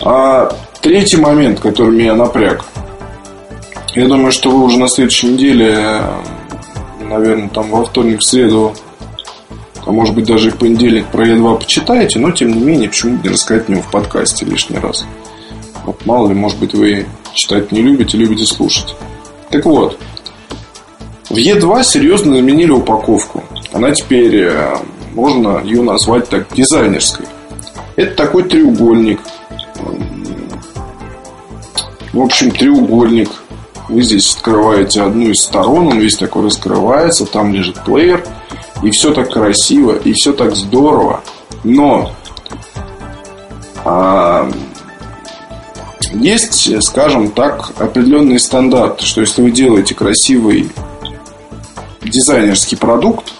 А третий момент, который меня напряг. Я думаю, что вы уже на следующей неделе, наверное, там во вторник, в среду а может быть даже и в понедельник про Е2 почитаете, но тем не менее, почему не рассказать о нем в подкасте лишний раз. Вот мало ли, может быть, вы читать не любите, любите слушать. Так вот, в Е2 серьезно заменили упаковку. Она теперь, э, можно ее назвать так, дизайнерской. Это такой треугольник. В общем, треугольник. Вы здесь открываете одну из сторон, он весь такой раскрывается, там лежит плеер – и все так красиво, и все так здорово. Но а, есть, скажем так, определенные стандарты, что если вы делаете красивый дизайнерский продукт,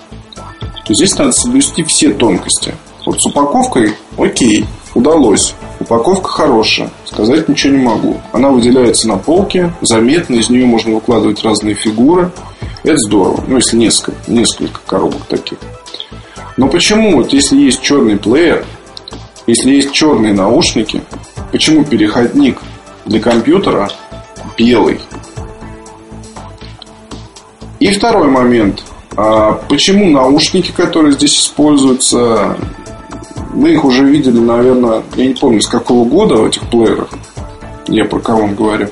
то здесь надо соблюсти все тонкости. Вот с упаковкой, окей, удалось. Упаковка хорошая, сказать ничего не могу. Она выделяется на полке, заметно, из нее можно выкладывать разные фигуры – это здорово. Ну, если несколько, несколько коробок таких. Но почему, вот если есть черный плеер, если есть черные наушники, почему переходник для компьютера белый? И второй момент. А почему наушники, которые здесь используются, мы их уже видели, наверное, я не помню, с какого года в этих плеерах. Я про кого говорю.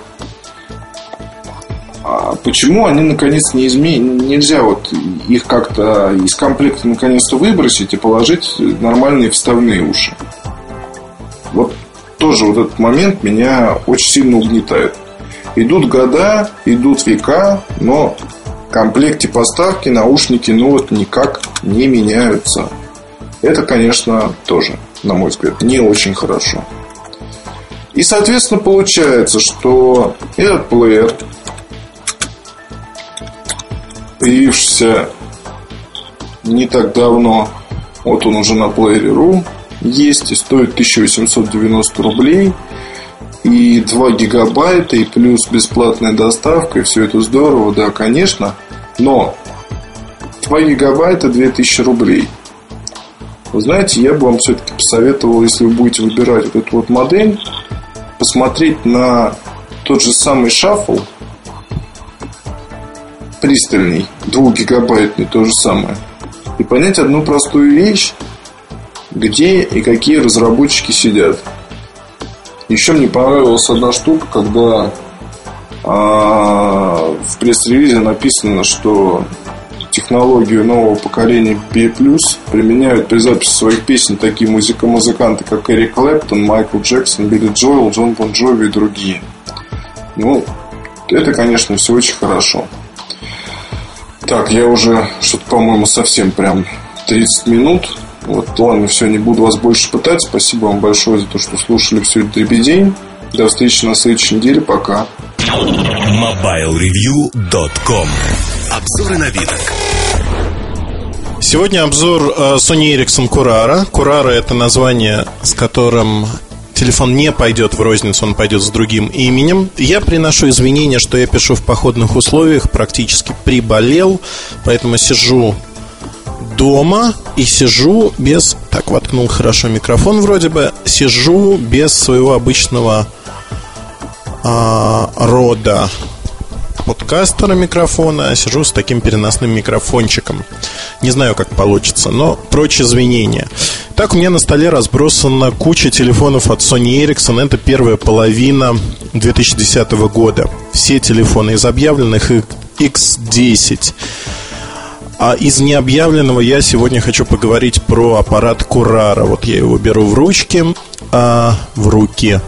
А почему они наконец не изменят? Нельзя вот их как-то из комплекта наконец-то выбросить и положить нормальные вставные уши. Вот тоже вот этот момент меня очень сильно угнетает. Идут года, идут века, но в комплекте поставки наушники ну вот никак не меняются. Это, конечно, тоже, на мой взгляд, не очень хорошо. И, соответственно, получается, что этот плеер появившийся не так давно. Вот он уже на Player.ru есть и стоит 1890 рублей. и 2 гигабайта, и плюс бесплатная доставка, и все это здорово, да, конечно. Но 2 гигабайта 2000 рублей. Вы знаете, я бы вам все-таки посоветовал, если вы будете выбирать вот эту вот модель, посмотреть на тот же самый шаффл, пристальный, 2 гигабайтный, то же самое. И понять одну простую вещь, где и какие разработчики сидят. Еще мне понравилась одна штука, когда а, в пресс-релизе написано, что технологию нового поколения B+, применяют при записи своих песен такие музыка-музыканты, как Эрик Клэптон, Майкл Джексон, Билли Джоэл, Джон Бон Джови и другие. Ну, это, конечно, все очень хорошо. Так, я уже что-то, по-моему, совсем прям 30 минут. Вот, ладно, все, не буду вас больше пытать. Спасибо вам большое за то, что слушали всю эту дребедень. До встречи на следующей неделе. Пока. MobileReview.com Обзоры новинок. Сегодня обзор э, Sony Ericsson Curara. Curara это название, с которым телефон не пойдет в розницу, он пойдет с другим именем. Я приношу извинения, что я пишу в походных условиях, практически приболел, поэтому сижу дома и сижу без... Так, воткнул хорошо микрофон вроде бы. Сижу без своего обычного а, рода подкастера микрофона, а сижу с таким переносным микрофончиком. Не знаю, как получится, но прочь извинения. Так, у меня на столе разбросана куча телефонов от Sony Ericsson. Это первая половина 2010 года. Все телефоны из объявленных X10. А из необъявленного я сегодня хочу поговорить про аппарат Курара. Вот я его беру в ручки, а, в руки.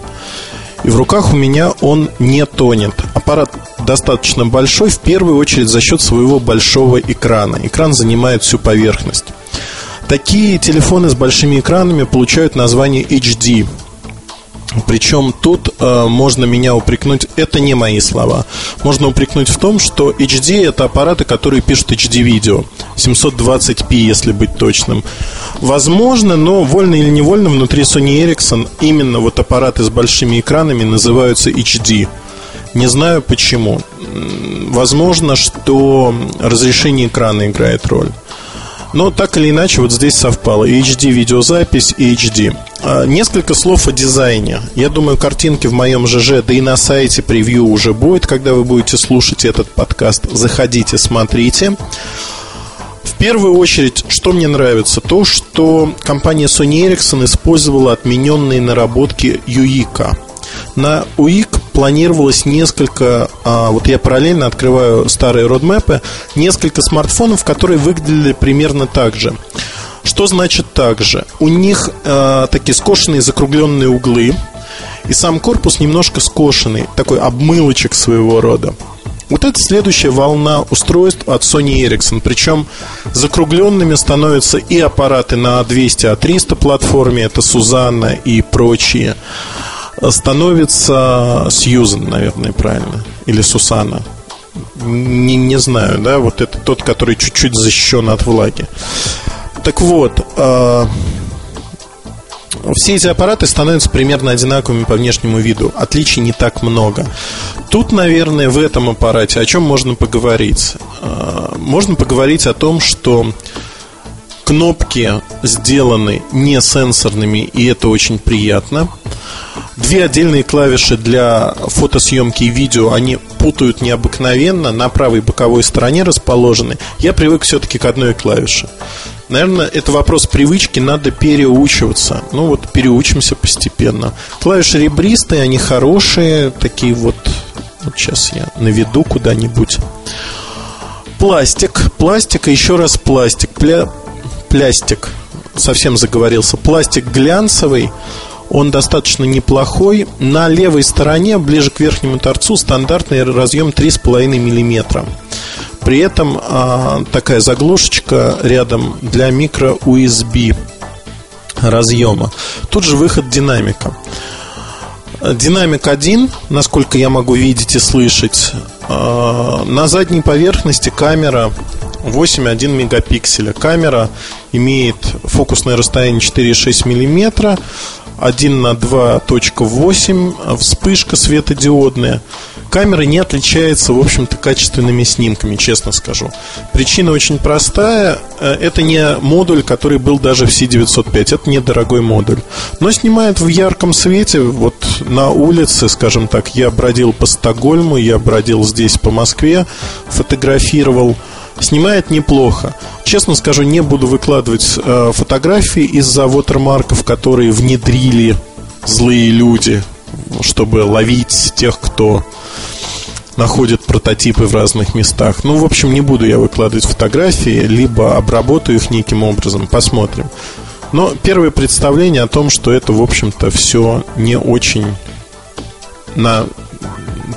И в руках у меня он не тонет. Аппарат достаточно большой, в первую очередь за счет своего большого экрана. Экран занимает всю поверхность. Такие телефоны с большими экранами получают название HD. Причем тут э, можно меня упрекнуть, это не мои слова. Можно упрекнуть в том, что HD это аппараты, которые пишут HD-видео. 720p, если быть точным. Возможно, но вольно или невольно внутри Sony Ericsson именно вот аппараты с большими экранами называются HD. Не знаю почему. Возможно, что разрешение экрана играет роль. Но так или иначе, вот здесь совпало HD видеозапись, и HD. А, несколько слов о дизайне. Я думаю, картинки в моем ЖЖ, да и на сайте превью уже будет, когда вы будете слушать этот подкаст. Заходите, смотрите. В первую очередь, что мне нравится, то, что компания Sony Ericsson использовала отмененные наработки UIK. На UIK планировалось несколько, а, вот я параллельно открываю старые родмэпы, несколько смартфонов, которые выглядели примерно так же. Что значит так же? У них э, такие скошенные закругленные углы, и сам корпус немножко скошенный, такой обмылочек своего рода. Вот это следующая волна устройств от Sony Ericsson. Причем закругленными становятся и аппараты на 200 А300 платформе, это Сузанна и прочие становится Сьюзен, наверное, правильно. Или Сусана. Не, не знаю, да, вот это тот, который чуть-чуть защищен от влаги. Так вот, э, все эти аппараты становятся примерно одинаковыми по внешнему виду. Отличий не так много. Тут, наверное, в этом аппарате о чем можно поговорить? Э, можно поговорить о том, что кнопки сделаны не сенсорными, и это очень приятно. Две отдельные клавиши для фотосъемки и видео, они путают необыкновенно, на правой боковой стороне расположены. Я привык все-таки к одной клавише. Наверное, это вопрос привычки, надо переучиваться. Ну вот, переучимся постепенно. Клавиши ребристые, они хорошие, такие вот... Вот сейчас я наведу куда-нибудь. Пластик, пластик еще раз пластик. Пля... Плястик, совсем заговорился. Пластик глянцевый, он достаточно неплохой. На левой стороне, ближе к верхнему торцу, стандартный разъем 3,5 мм. При этом а, такая заглушечка рядом для микро USB разъема. Тут же выход динамика. Динамик один, насколько я могу видеть и слышать. А, на задней поверхности камера 8,1 мегапикселя. Камера имеет фокусное расстояние 4,6 мм 1 на 2.8 вспышка светодиодная. Камера не отличается, в общем-то, качественными снимками, честно скажу. Причина очень простая. Э, это не модуль, который был даже в C905. Это недорогой модуль. Но снимает в ярком свете. Вот на улице, скажем так, я бродил по Стокгольму, я бродил здесь по Москве, фотографировал. Снимает неплохо. Честно скажу, не буду выкладывать э, фотографии из-за вотермарков, которые внедрили злые люди, чтобы ловить тех, кто находит прототипы в разных местах. Ну, в общем, не буду я выкладывать фотографии, либо обработаю их неким образом. Посмотрим. Но первое представление о том, что это, в общем-то, все не очень на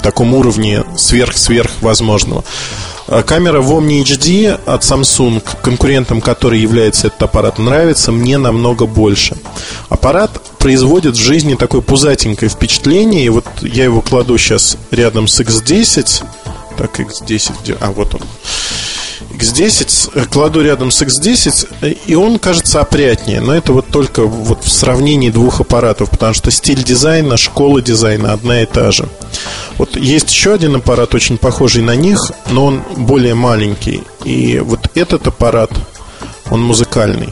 таком уровне сверх-сверх возможного. А камера в Omni HD от Samsung, конкурентом которой является этот аппарат, нравится мне намного больше. Аппарат производит в жизни такое пузатенькое впечатление, и вот я его кладу сейчас рядом с X10. Так, X10, а вот он. X10 э, кладу рядом с X10, э, и он кажется опрятнее. Но это вот только вот в сравнении двух аппаратов, потому что стиль дизайна, школа дизайна одна и та же. Вот есть еще один аппарат, очень похожий на них, но он более маленький. И вот этот аппарат, он музыкальный.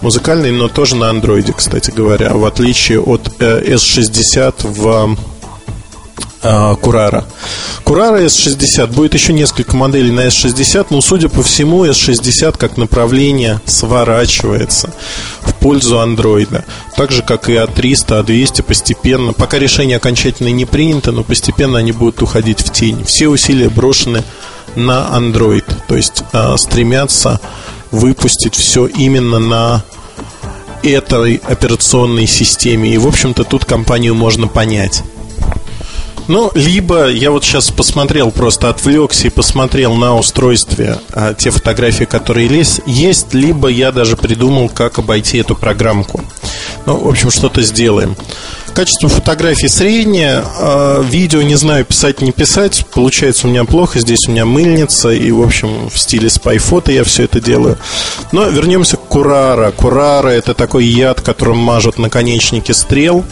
Музыкальный, но тоже на андроиде, кстати говоря, в отличие от э, S60 в Курара. Курара S60 будет еще несколько моделей на S60, но судя по всему S60 как направление сворачивается в пользу андроида. Так же как и А300, А200 постепенно. Пока решение окончательно не принято, но постепенно они будут уходить в тень. Все усилия брошены на Android, то есть э, стремятся выпустить все именно на этой операционной системе. И, в общем-то, тут компанию можно понять. Ну, либо я вот сейчас посмотрел, просто отвлекся и посмотрел на устройстве а, те фотографии, которые есть, есть, либо я даже придумал, как обойти эту программку. Ну, в общем, что-то сделаем. Качество фотографий среднее, а, видео не знаю, писать не писать, получается у меня плохо, здесь у меня мыльница, и, в общем, в стиле спайфото я все это делаю. Но вернемся к Курара. Курара это такой яд, которым мажут наконечники стрел.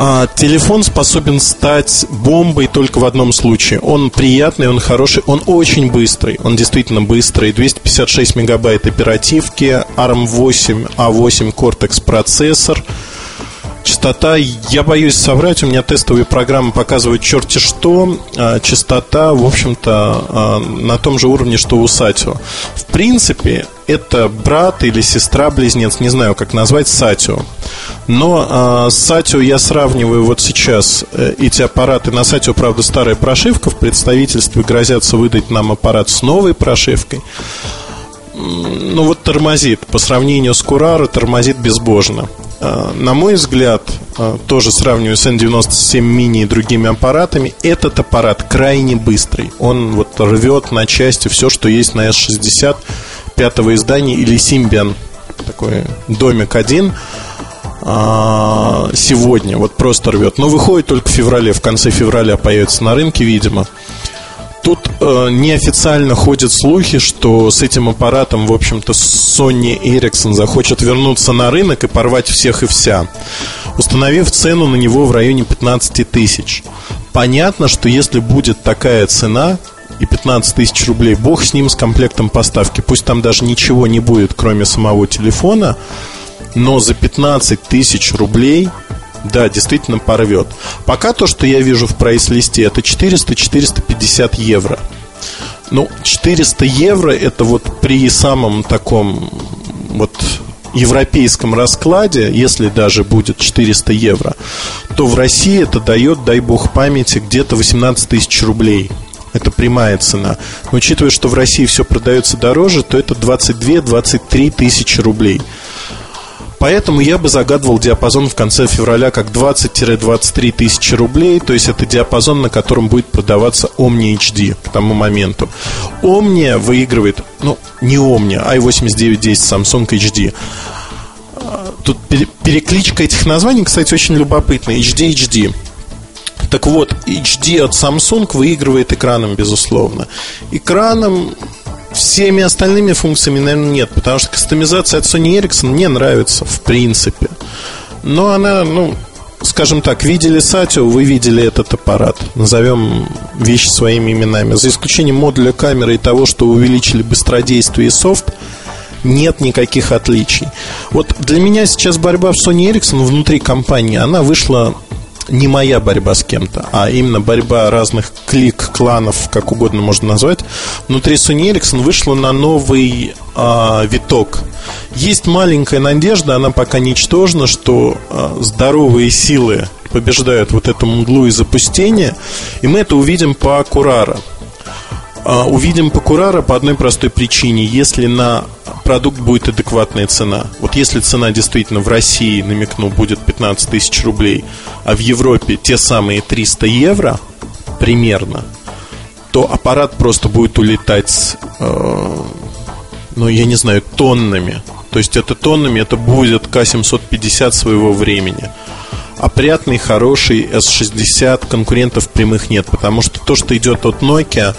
А, телефон способен стать бомбой только в одном случае. Он приятный, он хороший, он очень быстрый. Он действительно быстрый. 256 мегабайт оперативки, ARM8, A8 Cortex процессор. Частота, я боюсь соврать, у меня тестовые программы показывают черти что. А, частота, в общем-то, а, на том же уровне, что у Сатио. В принципе, это брат или сестра-близнец, не знаю, как назвать, Сатио. Но а, с Сатио я сравниваю вот сейчас э, эти аппараты. На Сатио, правда, старая прошивка. В представительстве грозятся выдать нам аппарат с новой прошивкой. Ну вот тормозит. По сравнению с Кураро тормозит безбожно. А, на мой взгляд, а, тоже сравниваю с N97 Mini и другими аппаратами, этот аппарат крайне быстрый. Он вот рвет на части все, что есть на S60 пятого издания или Symbian. Такой домик один а, сегодня, вот просто рвет. Но выходит только в феврале, в конце февраля появится на рынке, видимо. Тут э, неофициально ходят слухи, что с этим аппаратом, в общем-то, Sony Ericsson захочет вернуться на рынок и порвать всех и вся, установив цену на него в районе 15 тысяч. Понятно, что если будет такая цена, и 15 тысяч рублей, бог с ним, с комплектом поставки. Пусть там даже ничего не будет, кроме самого телефона, но за 15 тысяч рублей да, действительно порвет. Пока то, что я вижу в прайс-листе, это 400-450 евро. Ну, 400 евро это вот при самом таком вот европейском раскладе, если даже будет 400 евро, то в России это дает, дай бог памяти, где-то 18 тысяч рублей. Это прямая цена. Но учитывая, что в России все продается дороже, то это 22-23 тысячи рублей. Поэтому я бы загадывал диапазон в конце февраля как 20-23 тысячи рублей. То есть это диапазон, на котором будет продаваться Omni HD к тому моменту. Omni выигрывает, ну, не Omni, а i8910 Samsung HD. Тут перекличка этих названий, кстати, очень любопытная. HD HD. Так вот, HD от Samsung выигрывает экраном, безусловно. Экраном всеми остальными функциями, наверное, нет, потому что кастомизация от Sony Ericsson мне нравится, в принципе. Но она, ну, скажем так, видели Сатио, вы видели этот аппарат. Назовем вещи своими именами. За исключением модуля камеры и того, что увеличили быстродействие и софт, нет никаких отличий. Вот для меня сейчас борьба в Sony Ericsson внутри компании, она вышла не моя борьба с кем-то, а именно борьба разных клик, кланов, как угодно можно назвать, внутри Sony Ericsson вышла на новый э, виток. Есть маленькая надежда, она пока ничтожна, что э, здоровые силы побеждают вот эту мглу и запустение, и мы это увидим по Курара. А, увидим по Курара по одной простой причине. Если на продукт будет адекватная цена. Вот если цена действительно в России, намекну, будет 15 тысяч рублей, а в Европе те самые 300 евро примерно, то аппарат просто будет улетать, э, ну, я не знаю, тоннами. То есть это тоннами, это будет К-750 своего времени. Опрятный, хороший S60, конкурентов прямых нет, потому что то, что идет от Nokia,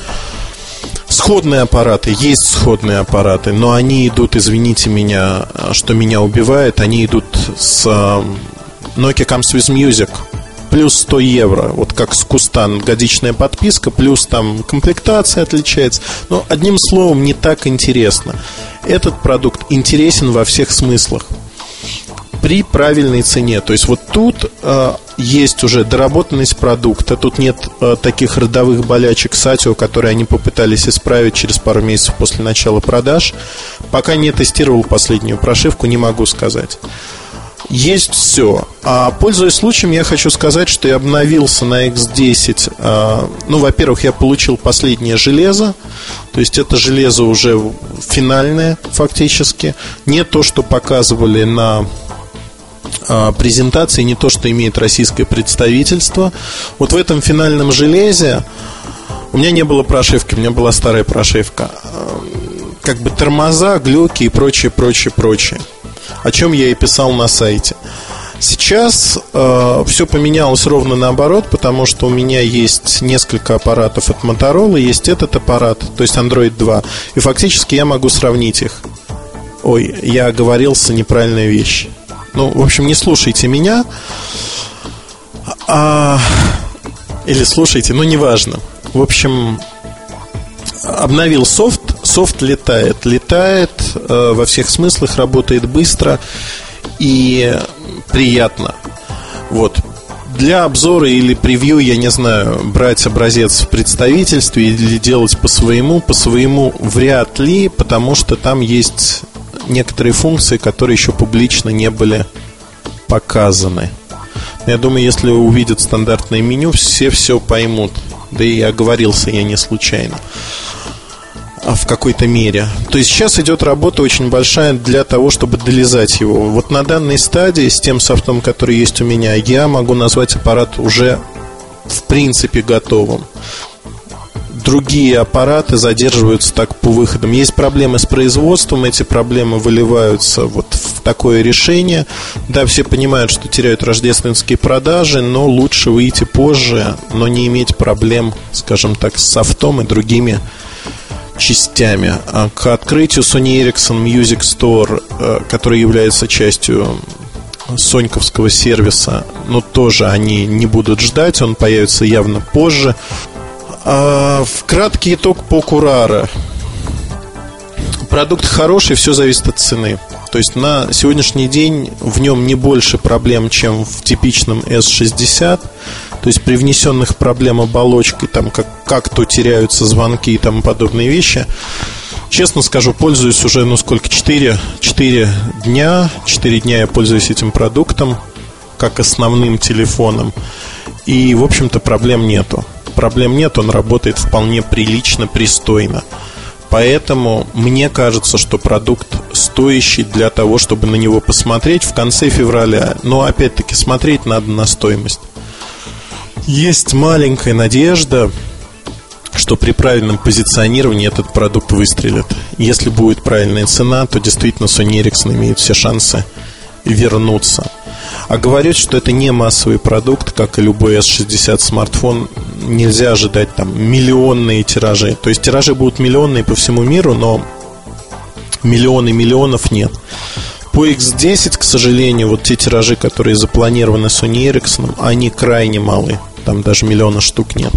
Сходные аппараты, есть сходные аппараты, но они идут, извините меня, что меня убивает, они идут с Nokia Comes with Music плюс 100 евро, вот как с Кустан, годичная подписка, плюс там комплектация отличается. Но одним словом, не так интересно. Этот продукт интересен во всех смыслах при правильной цене. То есть вот тут э, есть уже доработанность продукта, тут нет э, таких родовых болячек Сатио, которые они попытались исправить через пару месяцев после начала продаж. Пока не тестировал последнюю прошивку, не могу сказать. Есть все. А пользуясь случаем, я хочу сказать, что я обновился на X10. А, ну, во-первых, я получил последнее железо. То есть это железо уже финальное фактически. Не то, что показывали на презентации, не то, что имеет российское представительство. Вот в этом финальном железе у меня не было прошивки, у меня была старая прошивка. А, как бы тормоза, глюки и прочее, прочее, прочее. О чем я и писал на сайте. Сейчас э, все поменялось ровно наоборот, потому что у меня есть несколько аппаратов от Motorola, есть этот аппарат, то есть Android 2, и фактически я могу сравнить их. Ой, я оговорился неправильная вещь. Ну, в общем, не слушайте меня. А, или слушайте, ну, неважно. В общем, обновил софт, софт летает, летает э, во всех смыслах, работает быстро и приятно. Вот. Для обзора или превью, я не знаю, брать образец в представительстве или делать по своему, по своему вряд ли, потому что там есть некоторые функции, которые еще публично не были показаны. Я думаю, если увидят стандартное меню, все все поймут. Да и оговорился я не случайно. А в какой-то мере. То есть сейчас идет работа очень большая для того, чтобы долезать его. Вот на данной стадии, с тем софтом, который есть у меня, я могу назвать аппарат уже в принципе готовым другие аппараты задерживаются так по выходам. Есть проблемы с производством, эти проблемы выливаются вот в такое решение. Да, все понимают, что теряют рождественские продажи, но лучше выйти позже, но не иметь проблем, скажем так, с софтом и другими частями. А к открытию Sony Ericsson Music Store, э, который является частью соньковского сервиса, но тоже они не будут ждать, он появится явно позже. А, в краткий итог по Курара. Продукт хороший, все зависит от цены. То есть на сегодняшний день в нем не больше проблем, чем в типичном S60. То есть при внесенных проблем оболочкой, там как, как то теряются звонки и тому подобные вещи. Честно скажу, пользуюсь уже, ну сколько, 4, 4 дня. 4 дня я пользуюсь этим продуктом как основным телефоном. И, в общем-то, проблем нету проблем нет, он работает вполне прилично, пристойно. Поэтому мне кажется, что продукт стоящий для того, чтобы на него посмотреть в конце февраля. Но опять-таки смотреть надо на стоимость. Есть маленькая надежда, что при правильном позиционировании этот продукт выстрелит. Если будет правильная цена, то действительно Sony Ericsson имеет все шансы вернуться. А говорят, что это не массовый продукт, как и любой S60 смартфон. Нельзя ожидать там миллионные тиражи. То есть тиражи будут миллионные по всему миру, но миллионы миллионов нет. По X10, к сожалению, вот те тиражи, которые запланированы Sony Ericsson, они крайне малы. Там даже миллиона штук нет.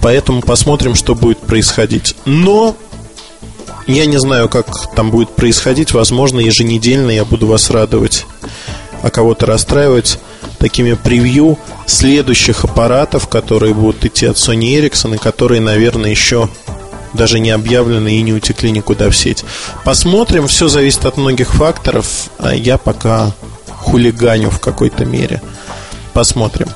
Поэтому посмотрим, что будет происходить. Но я не знаю, как там будет происходить. Возможно, еженедельно я буду вас радовать, а кого-то расстраивать такими превью следующих аппаратов, которые будут идти от Sony Ericsson и которые, наверное, еще даже не объявлены и не утекли никуда в сеть. Посмотрим, все зависит от многих факторов, а я пока хулиганю в какой-то мере. Посмотрим.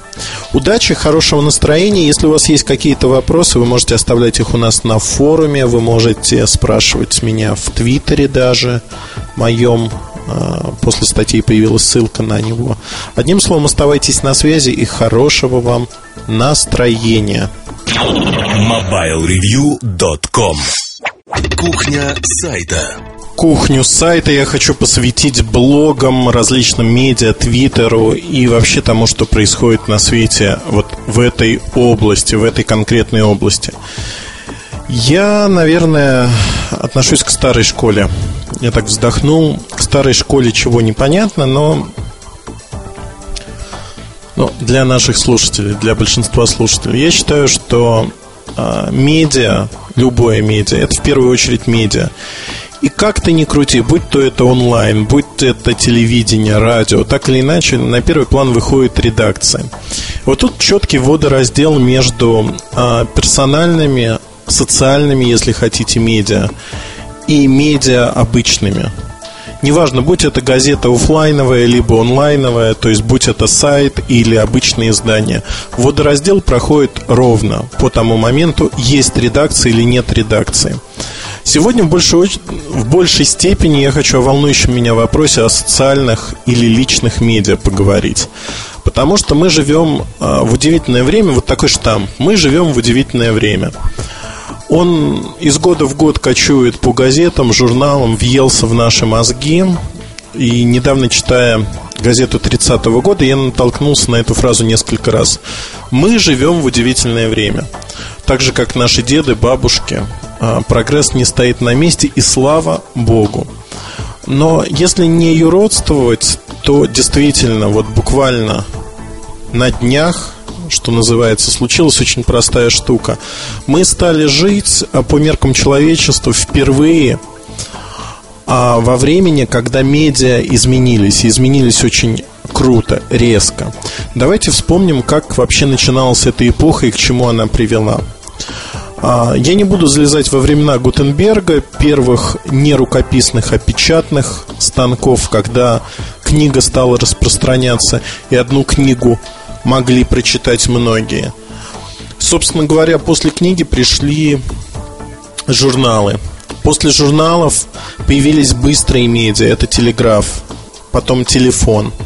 Удачи, хорошего настроения. Если у вас есть какие-то вопросы, вы можете оставлять их у нас на форуме, вы можете спрашивать меня в Твиттере даже моем. А, после статьи появилась ссылка на него. Одним словом, оставайтесь на связи и хорошего вам настроения. MobileReview.com Кухня сайта кухню сайта я хочу посвятить блогам, различным медиа, твиттеру и вообще тому, что происходит на свете вот в этой области, в этой конкретной области. Я, наверное, отношусь к старой школе. Я так вздохнул. К старой школе чего непонятно, но ну, для наших слушателей, для большинства слушателей, я считаю, что э, медиа, любое медиа, это в первую очередь медиа. И как ты ни крути, будь то это онлайн, будь то это телевидение, радио, так или иначе, на первый план выходит редакция. Вот тут четкий водораздел между э, персональными, социальными, если хотите, медиа и медиа обычными. Неважно, будь это газета офлайновая, либо онлайновая, то есть будь это сайт или обычное издание. Водораздел проходит ровно по тому моменту, есть редакция или нет редакции. Сегодня в большей, в большей степени я хочу о волнующем меня вопросе о социальных или личных медиа поговорить. Потому что мы живем а, в удивительное время, вот такой штамп, мы живем в удивительное время. Он из года в год кочует по газетам, журналам, въелся в наши мозги. И недавно читая газету 30-го года, я натолкнулся на эту фразу несколько раз. Мы живем в удивительное время. Так же, как наши деды, бабушки, а, прогресс не стоит на месте, и слава Богу. Но если не юродствовать, то действительно, вот буквально на днях, что называется, случилась очень простая штука. Мы стали жить а, по меркам человечества впервые а во времени, когда медиа изменились, изменились очень круто, резко. Давайте вспомним, как вообще начиналась эта эпоха и к чему она привела. А, я не буду залезать во времена Гутенберга, первых не рукописных, а печатных станков, когда книга стала распространяться, и одну книгу могли прочитать многие. Собственно говоря, после книги пришли журналы. После журналов появились быстрые медиа, это телеграф, потом телефон –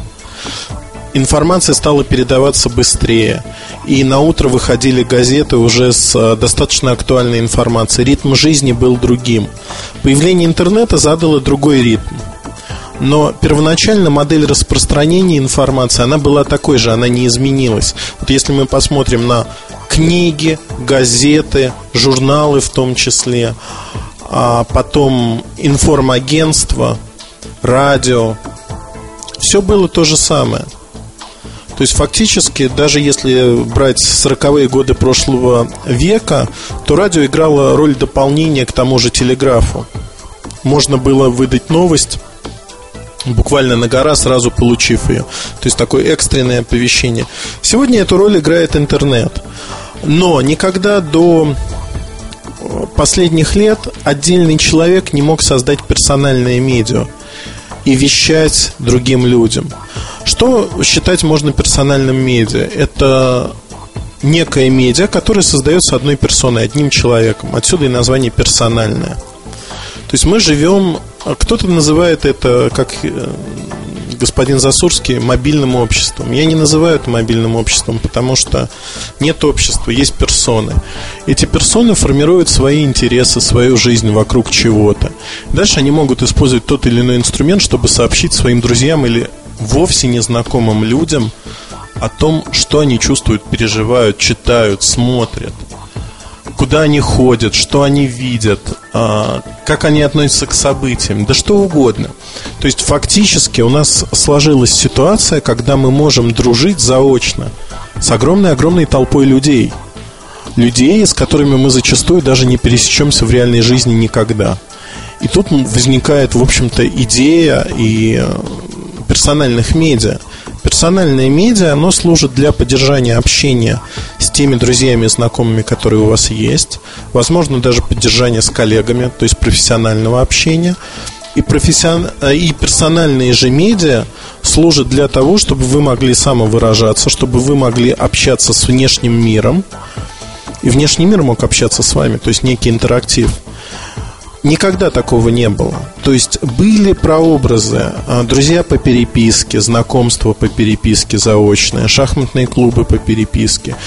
информация стала передаваться быстрее. И на утро выходили газеты уже с э, достаточно актуальной информацией. Ритм жизни был другим. Появление интернета задало другой ритм. Но первоначально модель распространения информации, она была такой же, она не изменилась. Вот если мы посмотрим на книги, газеты, журналы в том числе, а потом информагентство, радио, все было то же самое. То есть фактически, даже если брать 40-е годы прошлого века, то радио играло роль дополнения к тому же телеграфу. Можно было выдать новость буквально на гора, сразу получив ее. То есть такое экстренное оповещение. Сегодня эту роль играет интернет. Но никогда до последних лет отдельный человек не мог создать персональное медиа и вещать другим людям. Что считать можно персональным медиа? Это некое медиа, которое создается одной персоной, одним человеком. Отсюда и название персональное. То есть мы живем, кто-то называет это, как э, господин Засурский, мобильным обществом. Я не называю это мобильным обществом, потому что нет общества, есть персоны. Эти персоны формируют свои интересы, свою жизнь вокруг чего-то. Дальше они могут использовать тот или иной инструмент, чтобы сообщить своим друзьям или вовсе незнакомым людям о том, что они чувствуют, переживают, читают, смотрят. Куда они ходят, что они видят, а, как они относятся к событиям, да что угодно. То есть фактически у нас сложилась ситуация, когда мы можем дружить заочно с огромной-огромной толпой людей. Людей, с которыми мы зачастую даже не пересечемся в реальной жизни никогда. И тут возникает, в общем-то, идея и э, персональных медиа. Персональное медиа, оно служит для поддержания общения с теми друзьями и знакомыми, которые у вас есть. Возможно, даже поддержания с коллегами, то есть профессионального общения. И, профессион... Э, и персональные же медиа служат для того, чтобы вы могли самовыражаться, чтобы вы могли общаться с внешним миром. И внешний мир мог общаться с вами, то есть некий интерактив. Никогда такого не было. То есть были прообразы, а, друзья по переписке, знакомства по переписке заочное, шахматные клубы по переписке.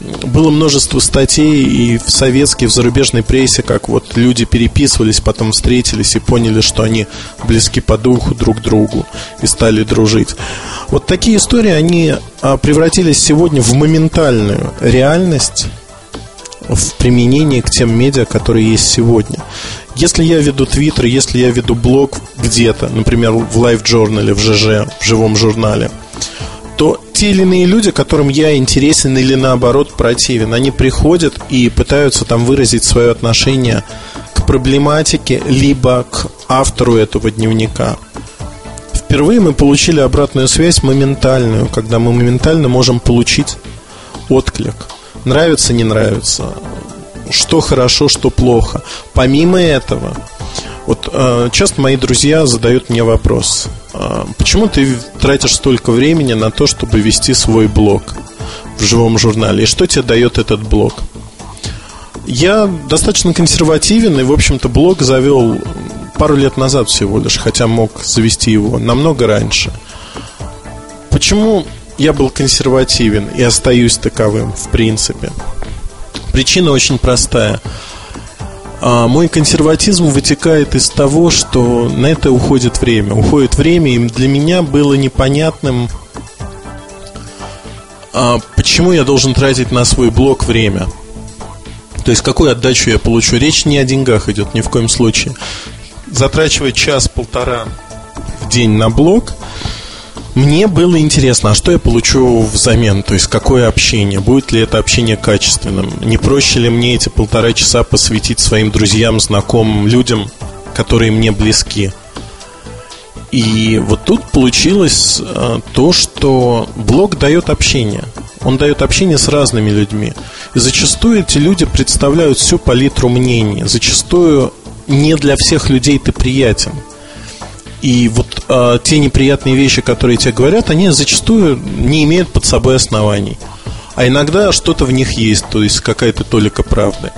Было множество статей и в советской, и в зарубежной прессе, как вот люди переписывались, потом встретились и поняли, что они близки по духу друг другу и стали дружить. Вот такие истории, они а, превратились сегодня в моментальную реальность в применении к тем медиа, которые есть сегодня. Если я веду твиттер, если я веду блог где-то, например, в лайв-журнале, в ЖЖ, в живом журнале, то те или иные люди, которым я интересен или наоборот противен, они приходят и пытаются там выразить свое отношение к проблематике, либо к автору этого дневника. Впервые мы получили обратную связь моментальную, когда мы моментально можем получить отклик. Нравится, не нравится что хорошо, что плохо. Помимо этого, вот э, часто мои друзья задают мне вопрос, э, почему ты тратишь столько времени на то, чтобы вести свой блог в живом журнале, и что тебе дает этот блог? Я достаточно консервативен, и, в общем-то, блог завел пару лет назад всего лишь, хотя мог завести его намного раньше. Почему я был консервативен и остаюсь таковым, в принципе? Причина очень простая. А мой консерватизм вытекает из того, что на это уходит время. Уходит время, и для меня было непонятным, а почему я должен тратить на свой блог время. То есть, какую отдачу я получу. Речь не о деньгах идет ни в коем случае. Затрачивать час-полтора в день на блог – мне было интересно, а что я получу взамен? То есть, какое общение? Будет ли это общение качественным? Не проще ли мне эти полтора часа посвятить своим друзьям, знакомым, людям, которые мне близки? И вот тут получилось э, то, что блог дает общение. Он дает общение с разными людьми. И зачастую эти люди представляют всю палитру мнений. Зачастую не для всех людей ты приятен. И вот э, те неприятные вещи, которые тебе говорят, они зачастую не имеют под собой оснований. А иногда что-то в них есть, то есть какая-то толика правды.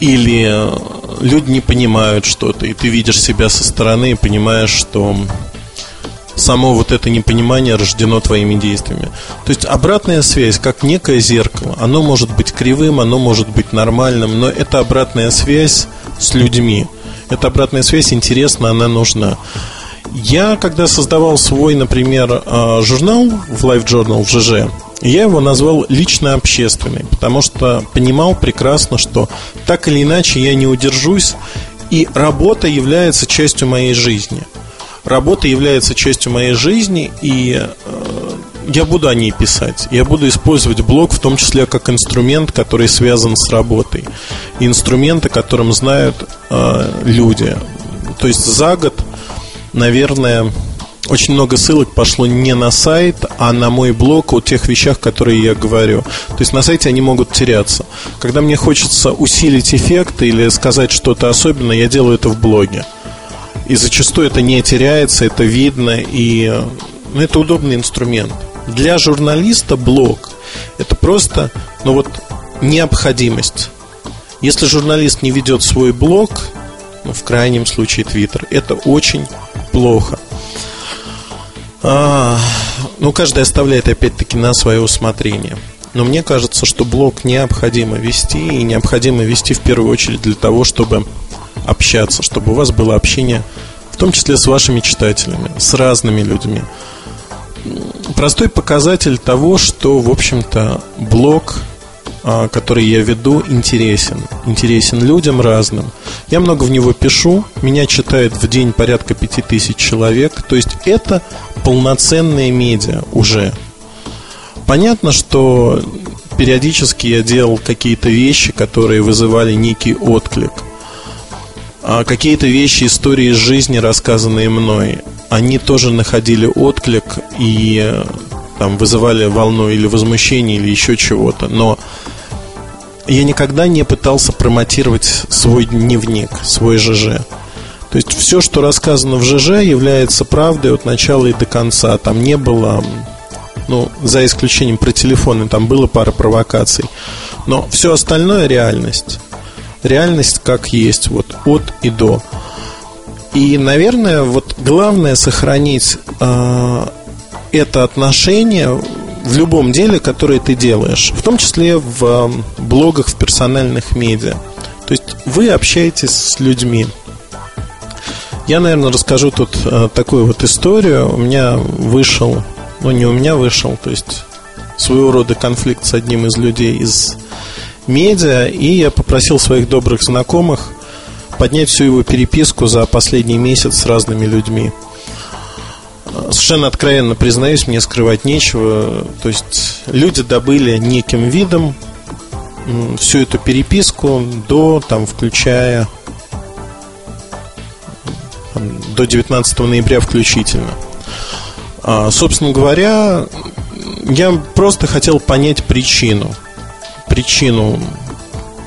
Или э, люди не понимают что-то, и ты видишь себя со стороны и понимаешь, что само вот это непонимание рождено твоими действиями. То есть обратная связь, как некое зеркало, оно может быть кривым, оно может быть нормальным, но это обратная связь с людьми. Эта обратная связь интересна, она нужна. Я, когда создавал свой, например, а, журнал в Life Journal в ЖЖ, я его назвал лично общественный, потому что понимал прекрасно, что так или иначе я не удержусь, и работа является частью моей жизни. Работа является частью моей жизни, и э, я буду о ней писать. Я буду использовать блог в том числе как инструмент, который связан с работой. инструмент, о котором знают э, люди. То есть за год, наверное, очень много ссылок пошло не на сайт, а на мой блог о тех вещах, которые я говорю. То есть на сайте они могут теряться. Когда мне хочется усилить эффект или сказать что-то особенное, я делаю это в блоге. И зачастую это не теряется, это видно, и ну, это удобный инструмент. Для журналиста блог – это просто, ну вот, необходимость. Если журналист не ведет свой блог, ну, в крайнем случае Твиттер, это очень плохо. А, ну, каждый оставляет опять-таки на свое усмотрение. Но мне кажется, что блог необходимо вести, и необходимо вести в первую очередь для того, чтобы общаться, чтобы у вас было общение, в том числе с вашими читателями, с разными людьми простой показатель того, что, в общем-то, блог а, который я веду, интересен. Интересен людям разным. Я много в него пишу. Меня читает в день порядка пяти тысяч человек. То есть это полноценные медиа уже. Понятно, что периодически я делал какие-то вещи, которые вызывали некий отклик. А какие-то вещи, истории из жизни, рассказанные мной, они тоже находили отклик и там вызывали волну или возмущения, или еще чего-то. Но я никогда не пытался промотировать свой дневник, свой ЖЖ. То есть все, что рассказано в ЖЖ, является правдой от начала и до конца. Там не было, ну, за исключением про телефоны, там было пара провокаций. Но все остальное реальность. Реальность как есть, вот от и до. И, наверное, вот главное сохранить э, это отношение в любом деле, которое ты делаешь, в том числе в блогах, в персональных медиа. То есть вы общаетесь с людьми. Я, наверное, расскажу тут э, такую вот историю. У меня вышел, ну не у меня вышел, то есть своего рода конфликт с одним из людей из медиа, и я попросил своих добрых знакомых поднять всю его переписку за последний месяц с разными людьми. Совершенно откровенно признаюсь, мне скрывать нечего. То есть люди добыли неким видом всю эту переписку до, там, включая до 19 ноября включительно. А, собственно говоря, я просто хотел понять причину. Причину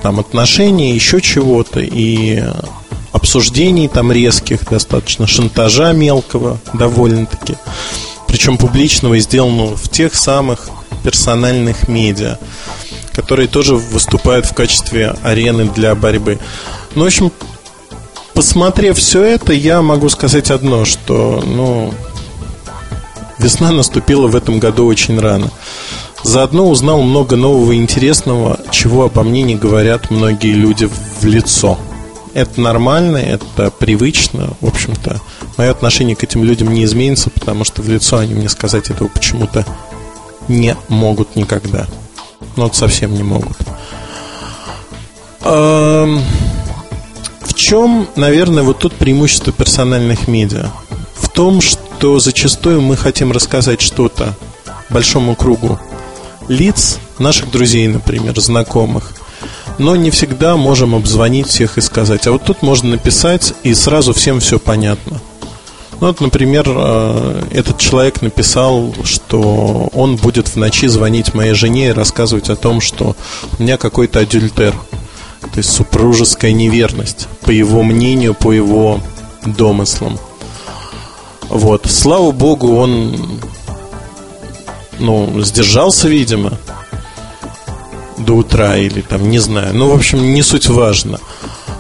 там отношений, еще чего-то. И обсуждений там резких, достаточно шантажа мелкого довольно-таки, причем публичного и сделанного в тех самых персональных медиа, которые тоже выступают в качестве арены для борьбы. Ну, в общем, посмотрев все это, я могу сказать одно, что, ну, весна наступила в этом году очень рано. Заодно узнал много нового и интересного, чего обо мне не говорят многие люди в лицо – это нормально, это привычно. В общем-то, мое отношение к этим людям не изменится, потому что в лицо они мне сказать этого почему-то не могут никогда. Ну, вот совсем не могут. В чем, наверное, вот тут преимущество персональных медиа? В том, что зачастую мы хотим рассказать что-то большому кругу лиц, наших друзей, например, знакомых – но не всегда можем обзвонить всех и сказать. А вот тут можно написать, и сразу всем все понятно. Ну, вот, например, э, этот человек написал, что он будет в ночи звонить моей жене и рассказывать о том, что у меня какой-то адюльтер, то есть супружеская неверность, по его мнению, по его домыслам. Вот. Слава богу, он ну, сдержался, видимо, до утра или там, не знаю. Ну, в общем, не суть важно.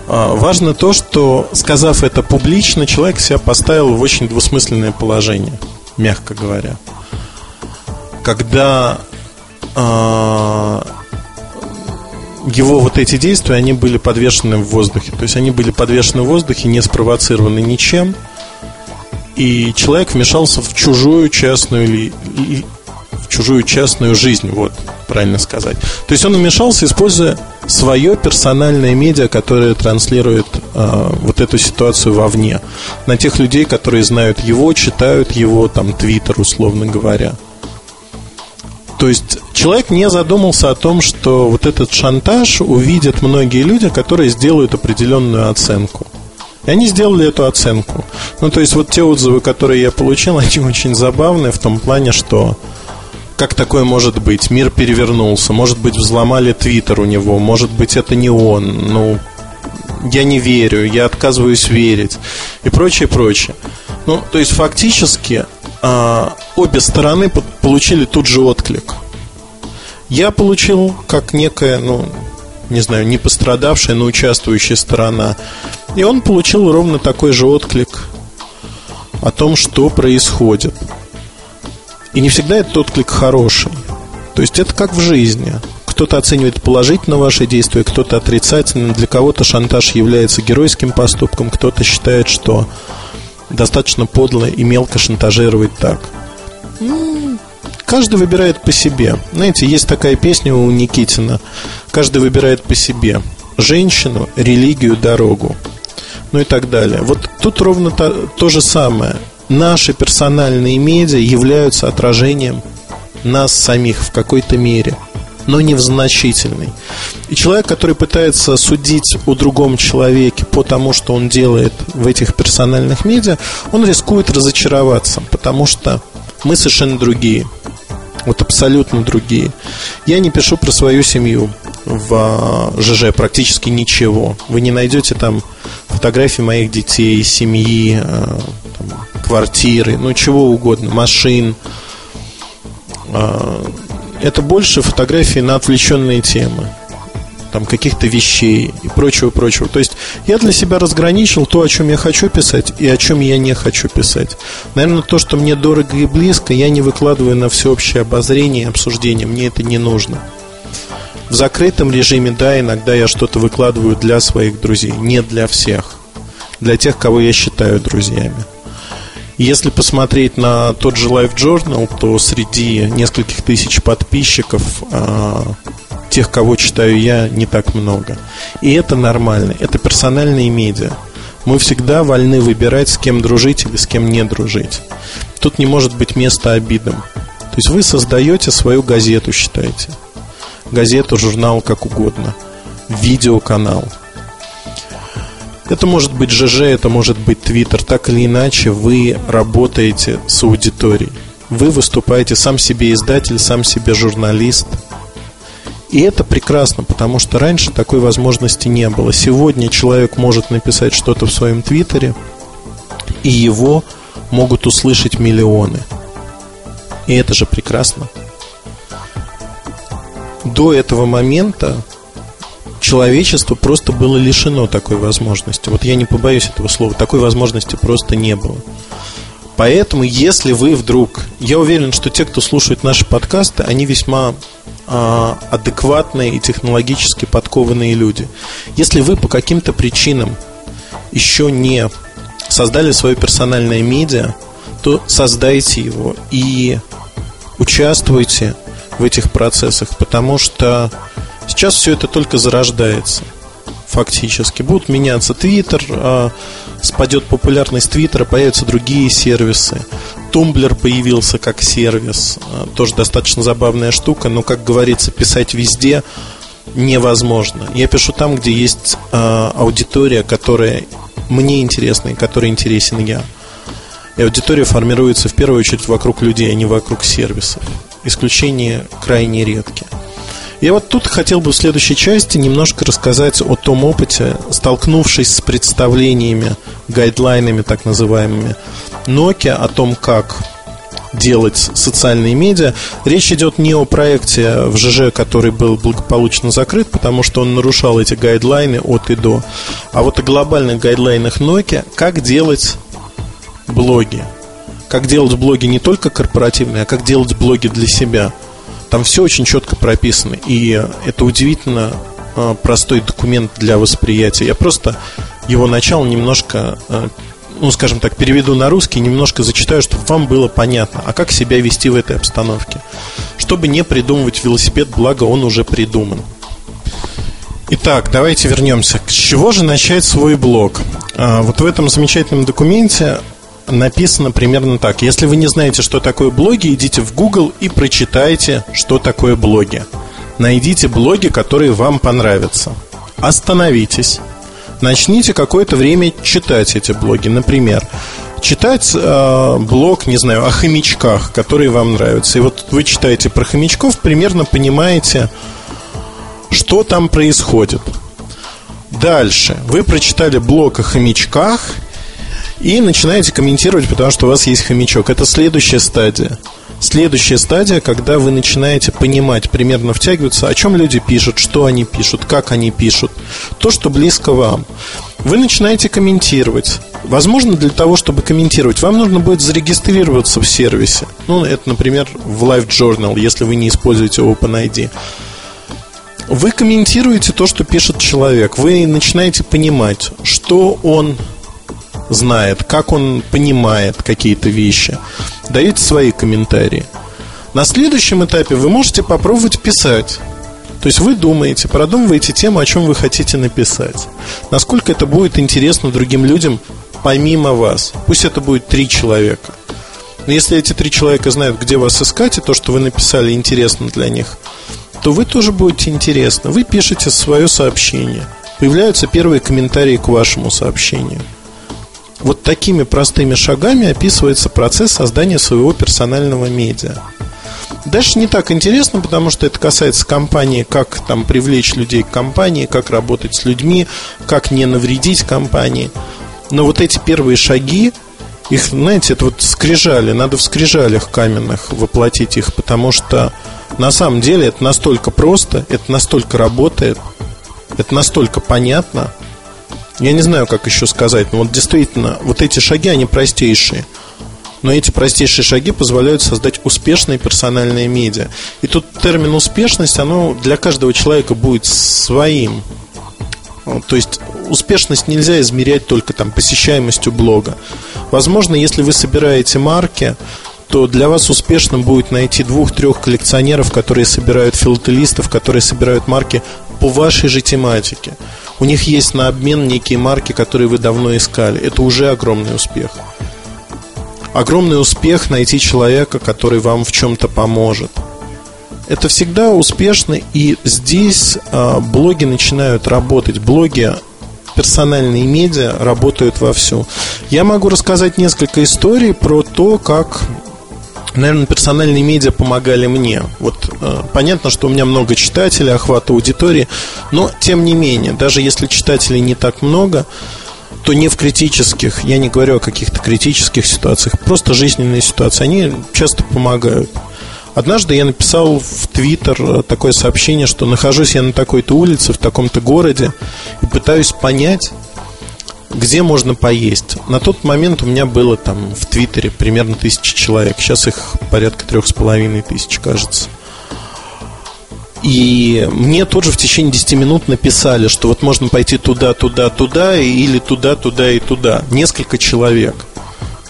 А, важно то, что, сказав это публично, человек себя поставил в очень двусмысленное положение, мягко говоря. Когда а, его вот эти действия, они были подвешены в воздухе. То есть они были подвешены в воздухе, не спровоцированы ничем. И человек вмешался в чужую частную в чужую частную жизнь, вот, правильно сказать. То есть он вмешался, используя свое персональное медиа, которое транслирует э, вот эту ситуацию вовне, на тех людей, которые знают его, читают его, там, твиттер, условно говоря. То есть человек не задумался о том, что вот этот шантаж увидят многие люди, которые сделают определенную оценку. И они сделали эту оценку. Ну, то есть вот те отзывы, которые я получил, они очень забавные в том плане, что как такое может быть? Мир перевернулся. Может быть, взломали твиттер у него. Может быть, это не он. Ну, я не верю, я отказываюсь верить. И прочее, прочее. Ну, то есть, фактически, э, обе стороны получили тут же отклик. Я получил как некая, ну, не знаю, не пострадавшая, но участвующая сторона. И он получил ровно такой же отклик о том, что происходит. И не всегда этот отклик хороший. То есть это как в жизни. Кто-то оценивает положительно ваши действия, кто-то отрицательно. Для кого-то шантаж является геройским поступком, кто-то считает, что достаточно подло и мелко шантажировать так. каждый выбирает по себе. Знаете, есть такая песня у Никитина. Каждый выбирает по себе. Женщину, религию, дорогу. Ну и так далее. Вот тут ровно то, то же самое. Наши персональные медиа являются отражением нас самих в какой-то мере – но не в значительной. И человек, который пытается судить о другом человеке по тому, что он делает в этих персональных медиа, он рискует разочароваться, потому что мы совершенно другие. Вот абсолютно другие. Я не пишу про свою семью в а, ЖЖ практически ничего. Вы не найдете там фотографии моих детей, семьи, а, там, квартиры, ну чего угодно, машин, а, это больше фотографии на отвлеченные темы там каких-то вещей и прочего-прочего. То есть я для себя разграничил то, о чем я хочу писать и о чем я не хочу писать. Наверное, то, что мне дорого и близко, я не выкладываю на всеобщее обозрение и обсуждение. Мне это не нужно. В закрытом режиме, да, иногда я что-то выкладываю для своих друзей, не для всех. Для тех, кого я считаю друзьями. Если посмотреть на тот же Life Journal, то среди нескольких тысяч подписчиков а, тех, кого читаю я, не так много. И это нормально. Это персональные медиа. Мы всегда вольны выбирать, с кем дружить или с кем не дружить. Тут не может быть места обидам. То есть вы создаете свою газету, считаете. Газету, журнал, как угодно. Видеоканал – это может быть ЖЖ, это может быть Твиттер. Так или иначе, вы работаете с аудиторией. Вы выступаете сам себе издатель, сам себе журналист. И это прекрасно, потому что раньше такой возможности не было. Сегодня человек может написать что-то в своем Твиттере, и его могут услышать миллионы. И это же прекрасно. До этого момента человечество просто было лишено такой возможности. Вот я не побоюсь этого слова, такой возможности просто не было. Поэтому, если вы вдруг, я уверен, что те, кто слушает наши подкасты, они весьма а, адекватные и технологически подкованные люди. Если вы по каким-то причинам еще не создали свое персональное медиа, то создайте его и участвуйте в этих процессах, потому что Сейчас все это только зарождается фактически. Будут меняться Твиттер, а, спадет популярность Твиттера, появятся другие сервисы. Тумблер появился как сервис, а, тоже достаточно забавная штука, но, как говорится, писать везде невозможно. Я пишу там, где есть а, аудитория, которая мне интересна и которой интересен я. И аудитория формируется в первую очередь вокруг людей, а не вокруг сервисов. Исключения крайне редкие. Я вот тут хотел бы в следующей части немножко рассказать о том опыте, столкнувшись с представлениями, гайдлайнами так называемыми Nokia о том, как делать социальные медиа. Речь идет не о проекте в ЖЖ, который был благополучно закрыт, потому что он нарушал эти гайдлайны от и до, а вот о глобальных гайдлайнах Nokia, как делать блоги. Как делать блоги не только корпоративные, а как делать блоги для себя – там все очень четко прописано. И это удивительно а, простой документ для восприятия. Я просто его начало немножко, а, ну, скажем так, переведу на русский, немножко зачитаю, чтобы вам было понятно, а как себя вести в этой обстановке. Чтобы не придумывать велосипед, благо он уже придуман. Итак, давайте вернемся. С чего же начать свой блог? А, вот в этом замечательном документе написано примерно так. Если вы не знаете, что такое блоги, идите в Google и прочитайте, что такое блоги. Найдите блоги, которые вам понравятся. Остановитесь. Начните какое-то время читать эти блоги. Например, читать э, блог, не знаю, о хомячках, которые вам нравятся. И вот вы читаете про хомячков, примерно понимаете, что там происходит. Дальше. Вы прочитали блог о хомячках – и начинаете комментировать, потому что у вас есть хомячок. Это следующая стадия. Следующая стадия, когда вы начинаете понимать, примерно втягиваться, о чем люди пишут, что они пишут, как они пишут, то, что близко вам. Вы начинаете комментировать. Возможно, для того, чтобы комментировать, вам нужно будет зарегистрироваться в сервисе. Ну, это, например, в Live Journal, если вы не используете OpenID. Вы комментируете то, что пишет человек. Вы начинаете понимать, что он знает, как он понимает какие-то вещи. Даете свои комментарии. На следующем этапе вы можете попробовать писать. То есть вы думаете, продумываете тему, о чем вы хотите написать. Насколько это будет интересно другим людям помимо вас. Пусть это будет три человека. Но если эти три человека знают, где вас искать, и то, что вы написали, интересно для них, то вы тоже будете интересны. Вы пишете свое сообщение. Появляются первые комментарии к вашему сообщению. Вот такими простыми шагами описывается процесс создания своего персонального медиа. Дальше не так интересно, потому что это касается компании, как там привлечь людей к компании, как работать с людьми, как не навредить компании. Но вот эти первые шаги, их, знаете, это вот скрижали, надо в скрижалях каменных воплотить их, потому что на самом деле это настолько просто, это настолько работает, это настолько понятно. Я не знаю, как еще сказать, но вот действительно, вот эти шаги, они простейшие. Но эти простейшие шаги позволяют создать успешные персональные медиа. И тут термин успешность, оно для каждого человека будет своим. То есть успешность нельзя измерять только там посещаемостью блога. Возможно, если вы собираете марки, то для вас успешным будет найти двух-трех коллекционеров, которые собирают филателистов, которые собирают марки по вашей же тематике. У них есть на обмен некие марки, которые вы давно искали. Это уже огромный успех. Огромный успех найти человека, который вам в чем-то поможет. Это всегда успешно, и здесь э, блоги начинают работать. Блоги персональные медиа работают вовсю. Я могу рассказать несколько историй про то, как наверное, персональные медиа помогали мне. Вот э, понятно, что у меня много читателей, охват аудитории, но тем не менее, даже если читателей не так много, то не в критических, я не говорю о каких-то критических ситуациях, просто жизненные ситуации, они часто помогают. Однажды я написал в Твиттер э, такое сообщение, что нахожусь я на такой-то улице, в таком-то городе, и пытаюсь понять, где можно поесть. На тот момент у меня было там в Твиттере примерно тысяча человек. Сейчас их порядка трех с половиной тысяч, кажется. И мне тоже в течение 10 минут написали, что вот можно пойти туда, туда, туда, или туда, туда и туда. Несколько человек.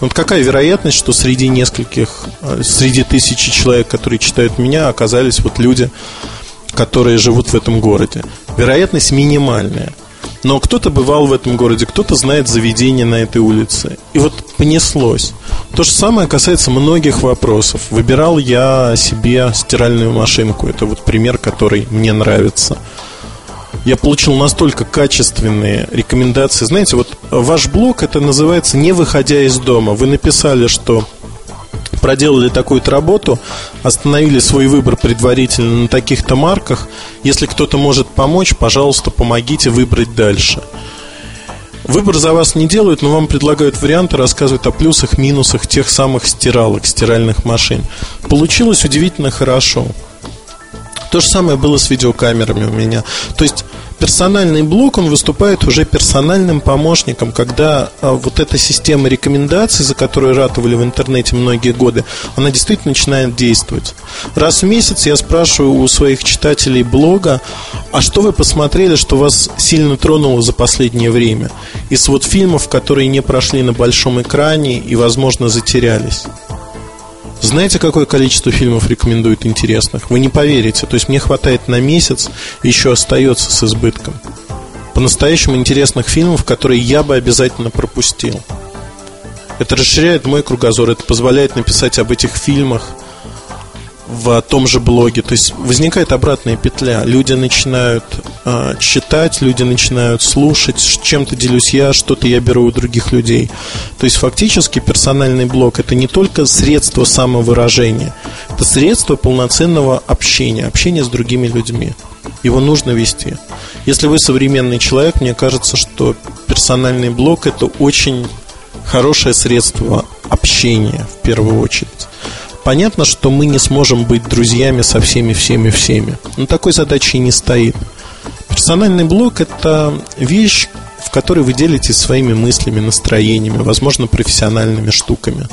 Вот какая вероятность, что среди нескольких, э, среди тысячи человек, которые читают меня, оказались вот люди, которые живут в этом городе? Вероятность минимальная. Но кто-то бывал в этом городе, кто-то знает заведение на этой улице. И вот понеслось. То же самое касается многих вопросов. Выбирал я себе стиральную машинку. Это вот пример, который мне нравится. Я получил настолько качественные рекомендации. Знаете, вот ваш блог это называется «Не выходя из дома». Вы написали, что проделали такую-то работу, остановили свой выбор предварительно на таких-то марках. Если кто-то может помочь, пожалуйста, помогите выбрать дальше. Выбор за вас не делают, но вам предлагают варианты, рассказывают о плюсах, минусах тех самых стиралок, стиральных машин. Получилось удивительно хорошо. То же самое было с видеокамерами у меня. То есть персональный блок, он выступает уже персональным помощником, когда а, вот эта система рекомендаций, за которую ратовали в интернете многие годы, она действительно начинает действовать. Раз в месяц я спрашиваю у своих читателей блога, а что вы посмотрели, что вас сильно тронуло за последнее время? Из вот фильмов, которые не прошли на большом экране и, возможно, затерялись. Знаете, какое количество фильмов рекомендуют интересных? Вы не поверите. То есть мне хватает на месяц, еще остается с избытком. По-настоящему интересных фильмов, которые я бы обязательно пропустил. Это расширяет мой кругозор, это позволяет написать об этих фильмах в том же блоге. То есть возникает обратная петля. Люди начинают э, читать, люди начинают слушать, чем-то делюсь я, что-то я беру у других людей. То есть фактически персональный блог это не только средство самовыражения, это средство полноценного общения, общения с другими людьми. Его нужно вести. Если вы современный человек, мне кажется, что персональный блог это очень хорошее средство общения в первую очередь. Понятно, что мы не сможем быть друзьями со всеми, всеми, всеми. Но такой задачи не стоит. Персональный блог – это вещь, в которой вы делитесь своими мыслями, настроениями, возможно, профессиональными штуками.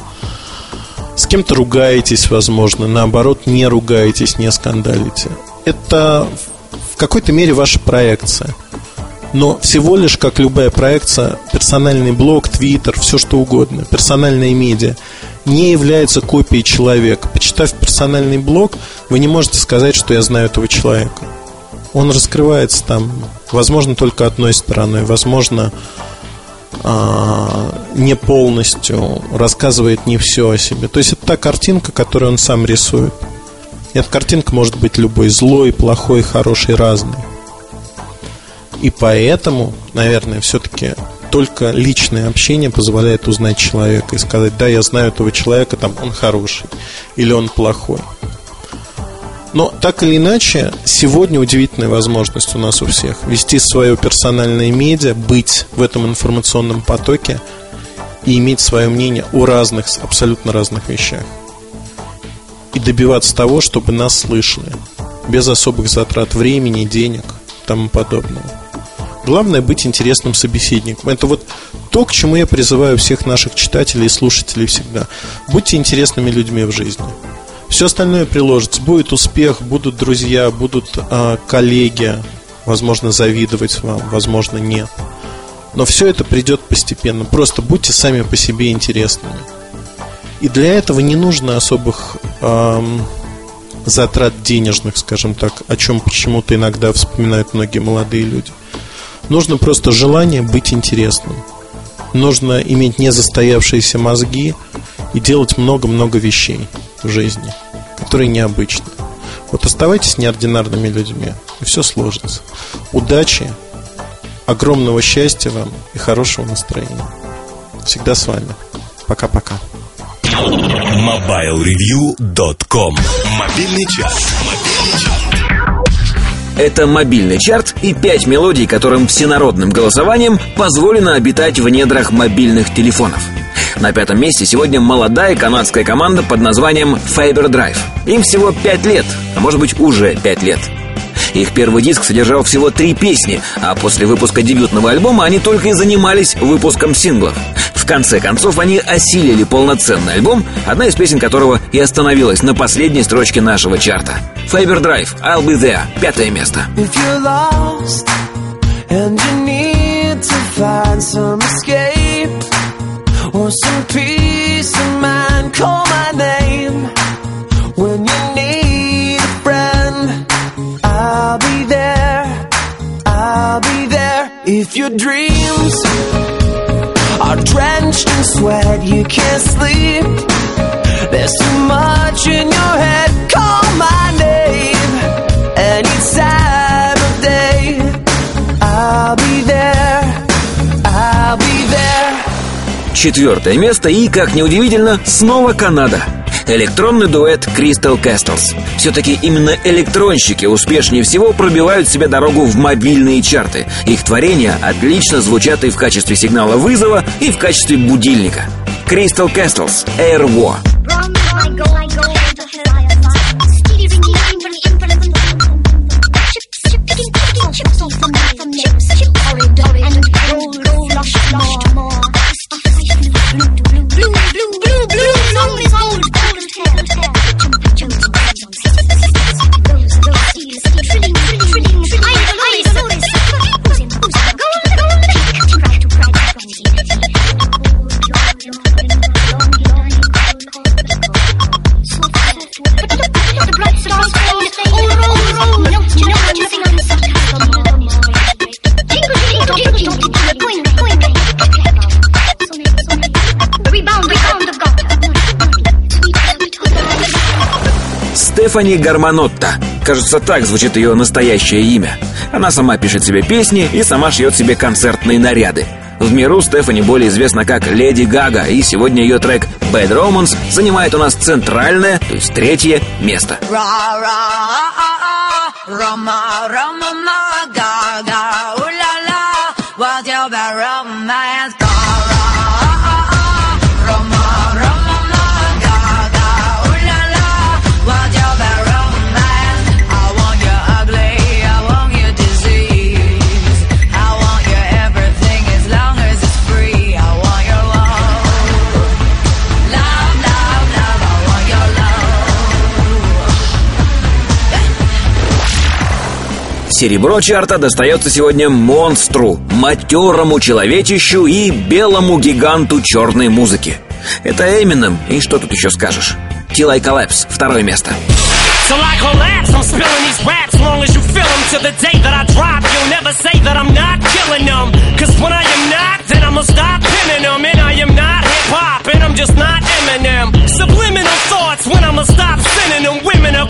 С кем-то ругаетесь, возможно, наоборот, не ругаетесь, не скандалите. Это в какой-то мере ваша проекция. Но всего лишь, как любая проекция, персональный блог, твиттер, все что угодно, персональные медиа – не является копией человека. Почитав персональный блог, вы не можете сказать, что я знаю этого человека. Он раскрывается там, возможно, только одной стороной, возможно, а, не полностью, рассказывает не все о себе. То есть это та картинка, которую он сам рисует. Эта картинка может быть любой злой, плохой, хороший, разный. И поэтому, наверное, все-таки только личное общение позволяет узнать человека и сказать, да, я знаю этого человека, там он хороший или он плохой. Но так или иначе, сегодня удивительная возможность у нас у всех вести свое персональное медиа, быть в этом информационном потоке и иметь свое мнение о разных, абсолютно разных вещах. И добиваться того, чтобы нас слышали, без особых затрат времени, денег и тому подобного. Главное быть интересным собеседником. Это вот то, к чему я призываю всех наших читателей и слушателей всегда. Будьте интересными людьми в жизни. Все остальное приложится. Будет успех, будут друзья, будут э, коллеги, возможно, завидовать вам, возможно, нет. Но все это придет постепенно. Просто будьте сами по себе интересными. И для этого не нужно особых эм, затрат денежных, скажем так, о чем почему-то иногда вспоминают многие молодые люди. Нужно просто желание быть интересным. Нужно иметь незастоявшиеся мозги и делать много-много вещей в жизни, которые необычны. Вот оставайтесь неординарными людьми, и все сложится. Удачи, огромного счастья вам и хорошего настроения. Всегда с вами. Пока-пока. MobileReview.com Мобильный час. Мобильный час. Это мобильный чарт и пять мелодий, которым всенародным голосованием позволено обитать в недрах мобильных телефонов. На пятом месте сегодня молодая канадская команда под названием Fiber Drive. Им всего пять лет, а может быть уже пять лет. Их первый диск содержал всего три песни, а после выпуска дебютного альбома они только и занимались выпуском синглов. Конце концов, они осилили полноценный альбом, одна из песен которого и остановилась на последней строчке нашего чарта. Fiber Drive, I'll Be There, пятое место. If you're lost and you need to find some escape or some peace of mind, call my name. When you need a friend, I'll be there. I'll be there. If your dreams are drenched in sweat, you can't sleep. There's too much in your head. Call my Четвертое место и, как неудивительно, снова Канада. Электронный дуэт Crystal Castles. Все-таки именно электронщики успешнее всего пробивают себе дорогу в мобильные чарты. Их творения отлично звучат и в качестве сигнала вызова, и в качестве будильника. Crystal Castles Air War. Run, I go, I go, the hell I am Speedy ringing, ringing, ringing, Chips, chip, picking, picking, chips off the knife and chips, chip, horrid, horrid, and roll, roll, lush, lush, more. Blue, blue, blue, blue, blue, blue, long is old, old as hell, hell. Jump, jump, jump, Rose, rose, steel, steel, trilling, trilling, trilling, trilling, idol, idol, idol. Who's in, who's in, gold, gold, cutting right to pride, from the the bright Stars all over, all over, all over. You know, you know, you know. Стефани Гарманотта. Кажется, так звучит ее настоящее имя. Она сама пишет себе песни и сама шьет себе концертные наряды. В миру Стефани более известна как Леди Гага, и сегодня ее трек Bad Romance занимает у нас центральное, то есть третье место. Roma, Roma, ma, ga, ga, ooh la la, what's your bad romance? Серебро чарта достается сегодня монстру, матерому человечищу и белому гиганту черной музыки. Это Эминем, и что тут еще скажешь? Till I Collapse, второе место. And and. Subliminal thoughts when I'ma stop sending them. Women are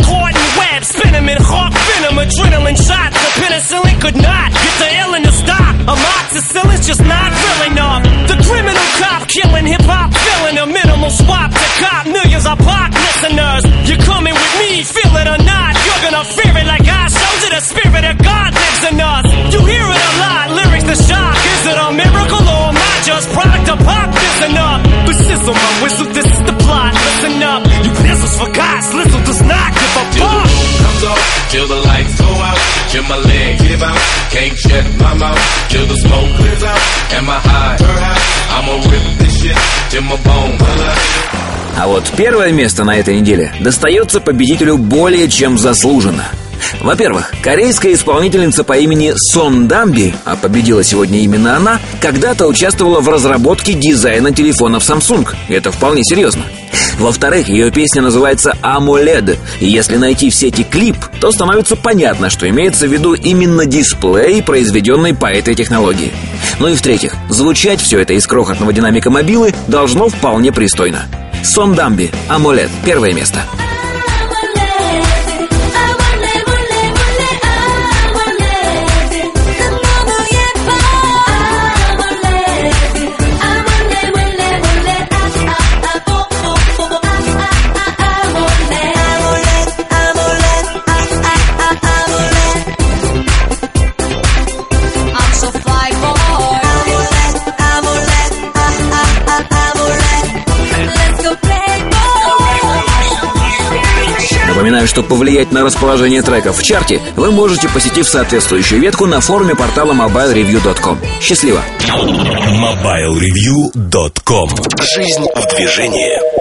in hawk venom, adrenaline shots. The penicillin could not get the illin to stop. Amoxicillin's just not real enough. The criminal cop killing hip hop, filling a minimal swap to cop millions of pop listeners. You're coming with me, feel it or not. You're gonna fear it like I showed you. The spirit of God lives in us. You hear it a lot, lyrics to shock. Is it a miracle or am I just product of pop? Listen up, but sizzle my whistle. This is the plot. Listen up, you pistols for God's little does not give a fuck. Comes off, till the lights go out, till my leg give out. Can't shut my mouth, till the smoke clears out. And my high, I'ma rip this shit till my bone. А вот первое место на этой неделе достается победителю более чем заслуженно. Во-первых, корейская исполнительница по имени Сон Дамби, а победила сегодня именно она, когда-то участвовала в разработке дизайна телефонов Samsung. Это вполне серьезно. Во-вторых, ее песня называется AMOLED, и если найти в сети клип, то становится понятно, что имеется в виду именно дисплей, произведенный по этой технологии. Ну и в-третьих, звучать все это из крохотного динамика мобилы должно вполне пристойно. Сон Дамби, AMOLED, первое место. Напоминаю, что повлиять на расположение треков в чарте вы можете, посетив соответствующую ветку на форуме портала mobilereview.com. Счастливо! MobileReview.com Жизнь в движении